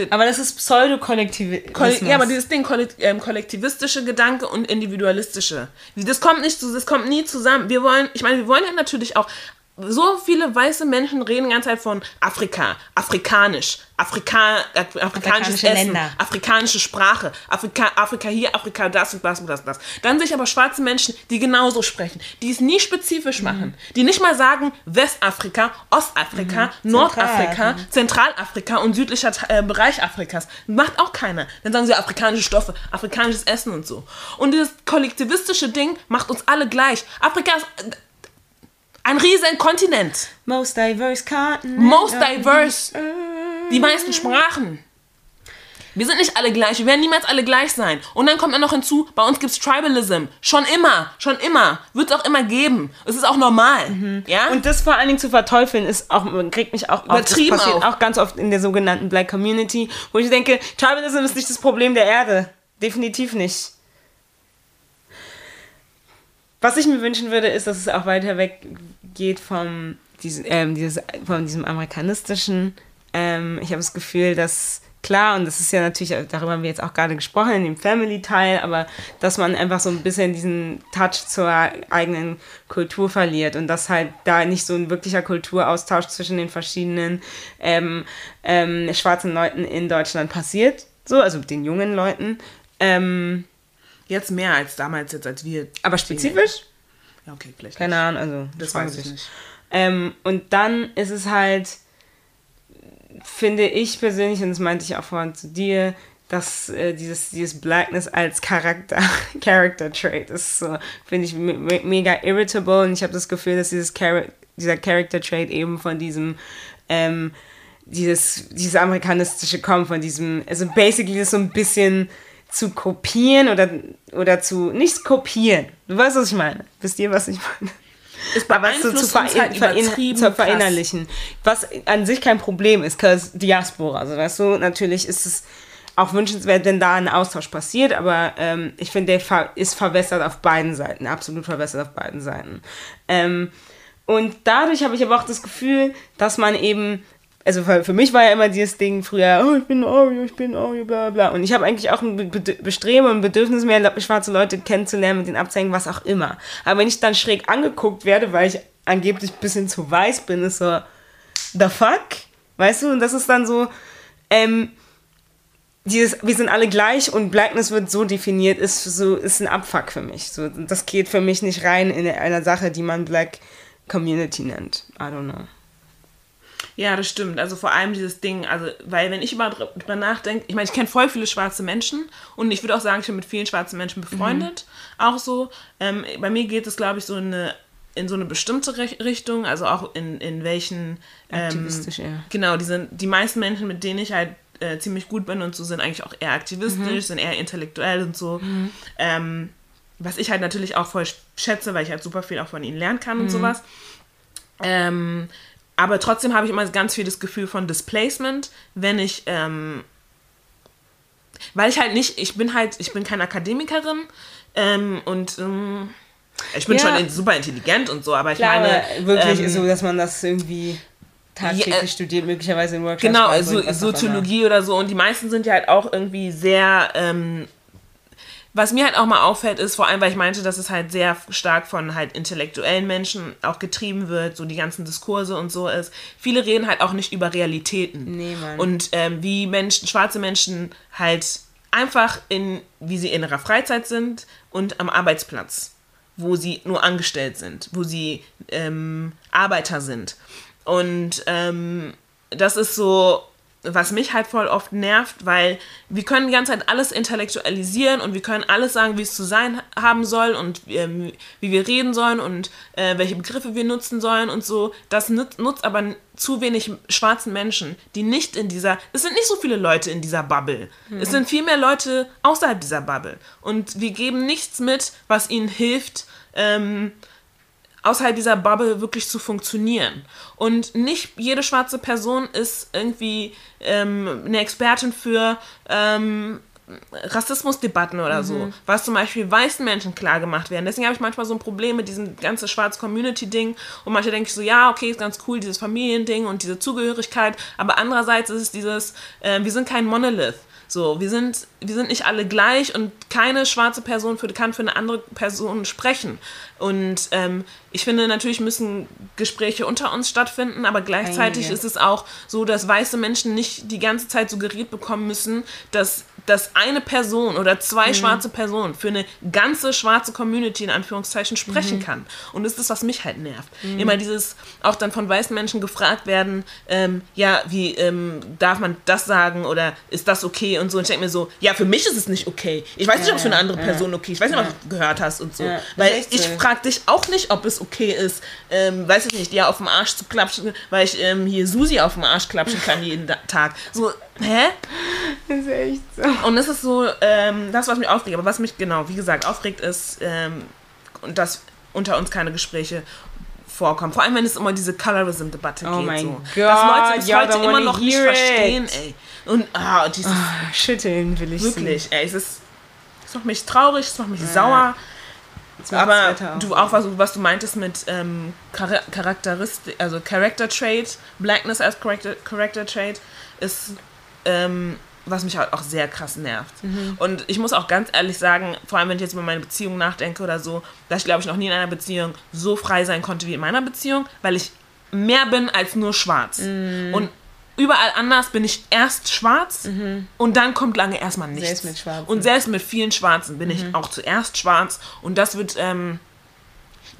aber das ist Pseudo-Kollektivismus. Ja, aber dieses Ding, ähm, kollektivistische Gedanke und individualistische. Das kommt nicht, das kommt nie zusammen. Wir wollen, ich meine, wir wollen ja natürlich auch so viele weiße Menschen reden die ganze Zeit von Afrika, afrikanisch, Afrika, äh, afrikanisches Essen, Länder. afrikanische Sprache, Afrika, Afrika hier, Afrika das und das und das und das. Dann sehe ich aber schwarze Menschen, die genauso sprechen, die es nie spezifisch mhm. machen, die nicht mal sagen Westafrika, Ostafrika, mhm. Nordafrika, mhm. Zentralafrika und südlicher äh, Bereich Afrikas. Macht auch keiner. Dann sagen sie afrikanische Stoffe, afrikanisches Essen und so. Und dieses kollektivistische Ding macht uns alle gleich. Afrika ist ein riesen Kontinent. Most diverse continent. Most diverse. Die meisten Sprachen. Wir sind nicht alle gleich, wir werden niemals alle gleich sein. Und dann kommt dann noch hinzu, bei uns gibt es Tribalism. Schon immer, schon immer. Wird es auch immer geben. Es ist auch normal. Mhm. Ja? Und das vor allen Dingen zu verteufeln, ist auch, kriegt mich auch Übertrieben auf. Das passiert auch. auch ganz oft in der sogenannten Black Community, wo ich denke, Tribalism ist nicht das Problem der Erde. Definitiv nicht. Was ich mir wünschen würde, ist, dass es auch weiter weggeht vom, diesen, ähm, dieses, von diesem amerikanistischen. Ähm, ich habe das Gefühl, dass klar, und das ist ja natürlich, darüber haben wir jetzt auch gerade gesprochen, in dem Family-Teil, aber dass man einfach so ein bisschen diesen Touch zur eigenen Kultur verliert und dass halt da nicht so ein wirklicher Kulturaustausch zwischen den verschiedenen ähm, ähm, schwarzen Leuten in Deutschland passiert. So, also den jungen Leuten. Ähm, Jetzt mehr als damals, jetzt als wir. Aber spezifisch? Ja, okay, vielleicht. Keine Ahnung, also. Das weiß ich nicht. Ähm, und dann ist es halt, finde ich persönlich, und das meinte ich auch vorhin zu dir, dass äh, dieses, dieses Blackness als Charakter, Character Trait ist so, finde ich me mega irritable und ich habe das Gefühl, dass dieses Char dieser Character Trait eben von diesem ähm, dieses, dieses amerikanistische kommt, von diesem, also basically ist so ein bisschen zu kopieren oder, oder zu, nicht kopieren. Du weißt, was ich meine. Wisst ihr, was ich meine? Ist aber so zu, verein, halt verein, zu verinnerlichen. Was an sich kein Problem ist, cause Diaspora. Also weißt du, natürlich ist es auch wünschenswert, wenn da ein Austausch passiert, aber ähm, ich finde, der ist verwässert auf beiden Seiten, absolut verwässert auf beiden Seiten. Ähm, und dadurch habe ich aber auch das Gefühl, dass man eben also für, für mich war ja immer dieses Ding früher, oh, ich bin Oreo, ich bin Oreo, bla bla. Und ich habe eigentlich auch ein Bestreben und Bedürfnis mehr, schwarze Leute kennenzulernen, mit denen abzuhängen, was auch immer. Aber wenn ich dann schräg angeguckt werde, weil ich angeblich ein bisschen zu weiß bin, ist so, the fuck? Weißt du? Und das ist dann so, ähm, dieses, wir sind alle gleich und Blackness wird so definiert, ist so, ist ein Abfuck für mich. So, das geht für mich nicht rein in einer Sache, die man Black Community nennt. I don't know. Ja, das stimmt. Also vor allem dieses Ding, also, weil wenn ich immer drüber nachdenke, ich meine, ich kenne voll viele schwarze Menschen und ich würde auch sagen, ich bin mit vielen schwarzen Menschen befreundet. Mhm. Auch so. Ähm, bei mir geht es, glaube ich, so eine in so eine bestimmte Richtung, also auch in, in welchen ähm, aktivistisch, ja. Genau, die sind die meisten Menschen, mit denen ich halt äh, ziemlich gut bin und so, sind eigentlich auch eher aktivistisch, mhm. sind eher intellektuell und so. Mhm. Ähm, was ich halt natürlich auch voll schätze, weil ich halt super viel auch von ihnen lernen kann und mhm. sowas. Ähm, aber trotzdem habe ich immer ganz viel das Gefühl von Displacement, wenn ich, ähm, weil ich halt nicht, ich bin halt, ich bin keine Akademikerin ähm, und ähm, ich bin ja. schon super intelligent und so, aber ich Klar, meine. wirklich ähm, so, dass man das irgendwie tagtäglich Ja, äh, studiert, möglicherweise in Workshops. Genau, so, immer. Soziologie oder so. Und die meisten sind ja halt auch irgendwie sehr. Ähm, was mir halt auch mal auffällt, ist vor allem, weil ich meinte, dass es halt sehr stark von halt intellektuellen Menschen auch getrieben wird, so die ganzen Diskurse und so ist. Viele reden halt auch nicht über Realitäten. Nee, Mann. Und ähm, wie Menschen, schwarze Menschen halt einfach in, wie sie in ihrer Freizeit sind und am Arbeitsplatz, wo sie nur angestellt sind, wo sie ähm, Arbeiter sind. Und ähm, das ist so, was mich halt voll oft nervt, weil wir können die ganze Zeit alles intellektualisieren und wir können alles sagen, wie es zu sein haben soll und ähm, wie wir reden sollen und äh, welche Begriffe wir nutzen sollen und so. Das nutzt, nutzt aber zu wenig schwarzen Menschen, die nicht in dieser, es sind nicht so viele Leute in dieser Bubble. Es sind viel mehr Leute außerhalb dieser Bubble. Und wir geben nichts mit, was ihnen hilft, ähm, außerhalb dieser Bubble wirklich zu funktionieren. Und nicht jede schwarze Person ist irgendwie ähm, eine Expertin für ähm, Rassismusdebatten oder so, was zum Beispiel weißen Menschen klar gemacht werden. Deswegen habe ich manchmal so ein Problem mit diesem ganzen schwarz Community-Ding und manchmal denke ich so, ja, okay, ist ganz cool, dieses Familiending und diese Zugehörigkeit, aber andererseits ist es dieses, äh, wir sind kein Monolith. So, wir sind, wir sind nicht alle gleich und keine schwarze Person für, kann für eine andere Person sprechen. Und ähm, ich finde, natürlich müssen Gespräche unter uns stattfinden, aber gleichzeitig Einige. ist es auch so, dass weiße Menschen nicht die ganze Zeit suggeriert bekommen müssen, dass, dass eine Person oder zwei Mhm. schwarze Personen für eine ganze schwarze Community in Anführungszeichen sprechen Mhm. kann. Und das ist, was mich halt nervt. Immer dieses, auch dann von weißen Menschen gefragt werden, ähm, ja, wie ähm, darf man das sagen oder ist das okay und so. Und ich denke mir so, ja, für mich ist es nicht okay. Ich weiß nicht, ob es für eine andere. Person okay ist. Ich weiß nicht, ob du gehört hast und so. Weil ich frage dich auch nicht, ob es okay ist, ähm, weiß ich nicht, dir auf dem Arsch zu klatschen, weil ich ähm, hier Susi auf dem Arsch klatschen kann jeden Tag. So, hä? Das ist echt so. Und das ist so, ähm, das, was mich aufregt. Aber was mich genau, wie gesagt, aufregt, ist, ähm, dass unter uns keine Gespräche vorkommen. Vor allem, wenn es immer diese Colorism-Debatte Oh geht. mein so. Gott, Dass Leute bis y'all heute immer noch nicht it. verstehen, ey. Und, ah, dieses, Schütteln will ich wirklich, ey, es ist, es macht mich traurig, es macht mich sauer. sehen. Aber du auch, was, was du meintest mit ähm, Chara- Charakteristik, also Character Trait, Blackness als Character, Character Trait, ist, ähm, was mich halt auch sehr krass nervt. Und ich muss auch ganz ehrlich sagen, vor allem wenn ich jetzt über meine Beziehung nachdenke oder so, dass ich glaube ich noch nie in einer Beziehung so frei sein konnte wie in meiner Beziehung, weil ich mehr bin als nur schwarz. Und überall anders bin ich erst schwarz und dann kommt lange erstmal nichts. Selbst mit Schwarzen. Und selbst mit vielen Schwarzen bin ich auch zuerst schwarz und das wird ähm,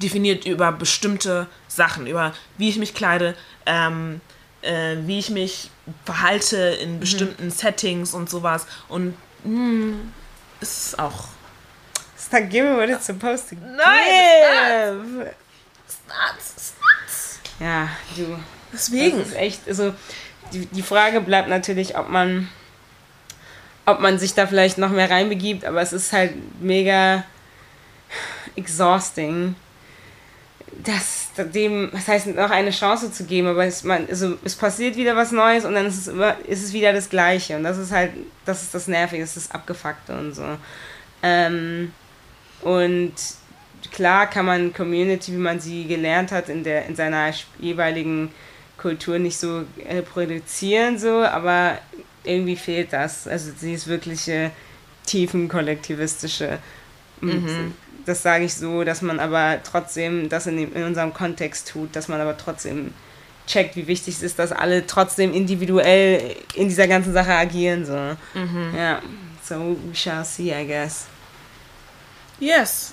definiert über bestimmte Sachen, über wie ich mich kleide, ähm, äh, wie ich mich verhalte in bestimmten Settings und sowas. Und mh, es ist auch. It's not giving what it's supposed to Nein, give. Ja, du. Deswegen. Das ist echt, also die, die Frage bleibt natürlich, ob man, ob man sich da vielleicht noch mehr reinbegibt, aber es ist halt mega exhausting, das dem, das heißt, noch eine Chance zu geben, aber es, man, also, es passiert wieder was Neues und dann ist es immer, ist es wieder das Gleiche und das ist halt, das ist das Nervige, das ist das Abgefuckte und so. Ähm, und klar kann man Community, wie man sie gelernt hat, in, der, in seiner jeweiligen Kultur nicht so äh, produzieren, so, aber irgendwie fehlt das. Also dieses wirkliche tiefen kollektivistische. Und Das sage ich so, dass man aber trotzdem das in, dem, in unserem Kontext tut, dass man aber trotzdem checkt, wie wichtig es ist, dass alle trotzdem individuell in dieser ganzen Sache agieren. So. Ja, so we shall see, I guess. Yes.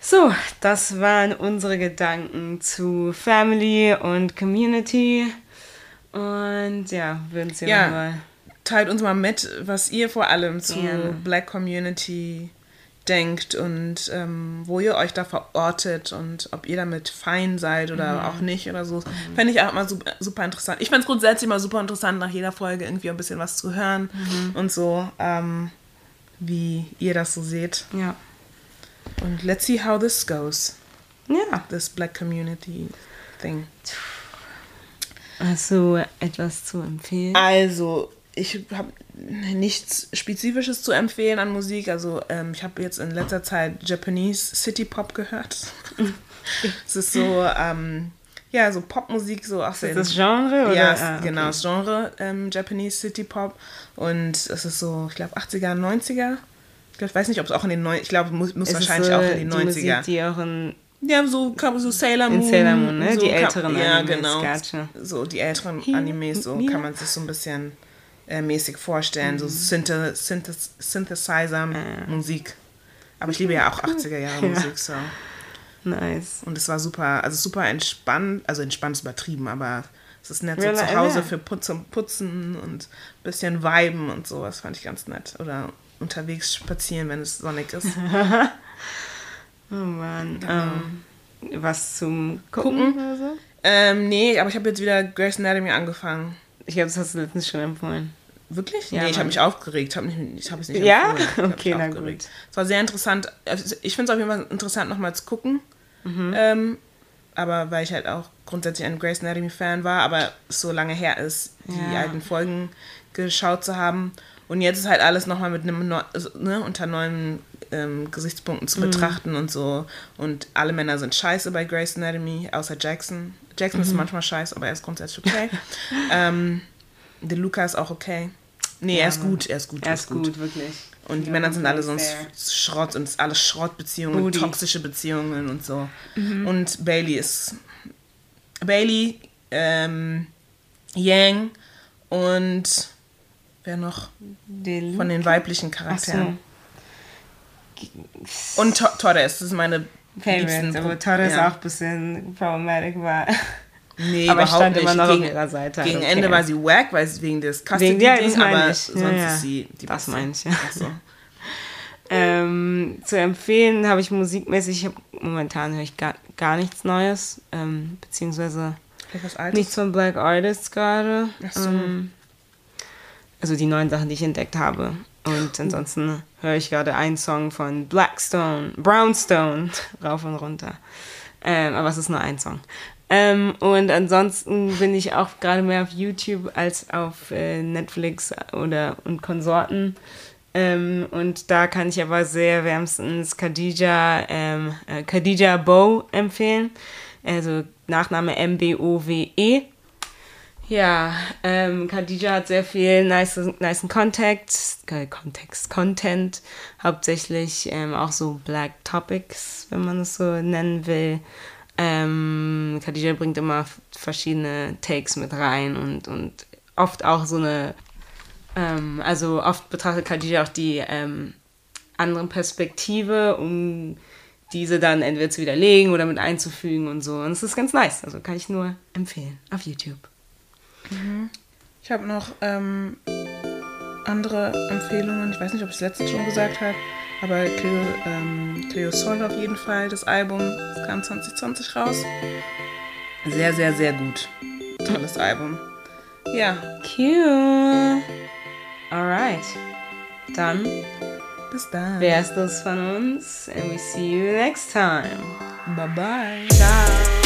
So, das waren unsere Gedanken zu Family und Community. Und ja, würden Sie Ja. nochmal. Teilt uns mal mit, was ihr vor allem zu Gerne. Black Community denkt und ähm, wo ihr euch da verortet und ob ihr damit fein seid oder auch nicht oder so. Fände ich auch mal super, super interessant. Ich fände es grundsätzlich mal super interessant, nach jeder Folge irgendwie ein bisschen was zu hören und so, ähm, wie ihr das so seht. Ja. Und let's see how this goes, Ja. this Black Community thing. Hast du etwas zu empfehlen? Also, ich habe nichts Spezifisches zu empfehlen an Musik. Also, ähm, ich habe jetzt in letzter Zeit Japanese City Pop gehört. es ist so, ähm, ja, so Popmusik, so auch so. Ist das Genre? Oder? Ja, Ah, okay. genau, das Genre ähm, Japanese City Pop. Und es ist so, ich glaube, 80er, 90er. Ich glaub, weiß nicht, ob es auch in den 90er, ich glaube, muss, muss wahrscheinlich so auch in den die 90er. Musik, die auch in Ja, so, so Sailor In Moon. Sailor Moon, ne? So Die kann- älteren Ja, Animes, genau. gotcha. So die älteren Animes, so kann man sich so ein bisschen äh, mäßig vorstellen. Mhm. So Synthe Synthes Synthesizer-Musik. Aber ich liebe ja auch 80er Jahre Ja. Musik, so. nice. Und es war super, also super entspannt, also entspannt ist übertrieben, aber es ist nett so zu Hause ja. für Putz und Putzen und ein bisschen Viben und so, das fand ich ganz nett. Oder unterwegs spazieren, wenn es sonnig ist. Oh Mann. Genau. Ähm, was zum Gucken, oder so? ähm, nee, aber ich habe jetzt wieder Grey's Anatomy angefangen. Ich glaube, das hast du letztens schon empfohlen. Wirklich? Ja, nee, ich habe mich aufgeregt. Hab mich, ich habe es nicht Ja? Okay, na aufgeregt. gut. Es war sehr interessant. Ich finde es auf jeden Fall interessant, nochmal zu gucken. Mhm. Ähm, aber weil ich halt auch grundsätzlich ein Grey's Anatomy-Fan war, aber es so lange her ist, die Ja. alten Folgen geschaut zu haben. Und jetzt ist halt alles nochmal mit einem also, ne, unter neuen ähm, Gesichtspunkten Mhm. zu betrachten und so. Und alle Männer sind scheiße bei Grey's Anatomy, außer Jackson. Jackson Mhm. ist manchmal scheiße, aber er ist grundsätzlich okay. ähm, der Luca ist auch okay. Nee, Ja, er ist gut, er ist gut. Er ist gut, wirklich. Und die Ja, Männer sind alle sonst. Schrott und es ist alles Schrottbeziehungen, Booty. toxische Beziehungen und so. Mhm. Und Bailey ist Bailey, ähm, Yang und wer noch Den von den weiblichen Ach so. Charakteren. Und To- Torres, das ist meine Favorites, liebsten aber Pro- Torres ja. auch ein bisschen problematic war. Nee, aber ich stand nicht. immer noch gegen, auf ihrer Seite. Gegen okay. Ende war sie wack, weil sie wegen des Wegen- ja, das Custody-Ding, aber ich. sonst Ja, ja. ist sie die Das meine ich. Ach so. Ähm, zu empfehlen habe ich musikmäßig, ich hab, momentan höre ich gar, gar nichts Neues, ähm, beziehungsweise nichts von Black Artists gerade. So. Ähm, also die neuen Sachen, die ich entdeckt habe. Und ansonsten höre ich gerade einen Song von Blackstone, Brownstone, rauf und runter. Ähm, aber es ist nur ein Song. Ähm, und ansonsten bin ich auch gerade mehr auf YouTube als auf äh, Netflix oder und Konsorten. Ähm, und da kann ich aber sehr wärmstens Khadija, ähm, äh, Khadija Bow empfehlen. Also Nachname M-B-O-W-E. Ja, ähm, Khadija hat sehr viel nice, nice Context, äh, Kontext, Content, hauptsächlich ähm, auch so Black Topics, wenn man es so nennen will. Ähm, Khadija bringt immer verschiedene Takes mit rein und, und oft auch so eine, ähm, also oft betrachtet Khadija auch die ähm, andere Perspektive, um diese dann entweder zu widerlegen oder mit einzufügen und so. Und es ist ganz nice, also kann ich nur empfehlen auf YouTube. Ich habe noch ähm, andere Empfehlungen. Ich weiß nicht, ob ich es letztens schon gesagt habe, aber Cleo, ähm, Cleo Sol auf jeden Fall, das Album, das kam 2020 raus. Sehr, sehr, sehr gut. Tolles Album. Ja, Cute. Alright. Dann bis dann. wär's das von uns and we see you next time. Bye bye. Ciao.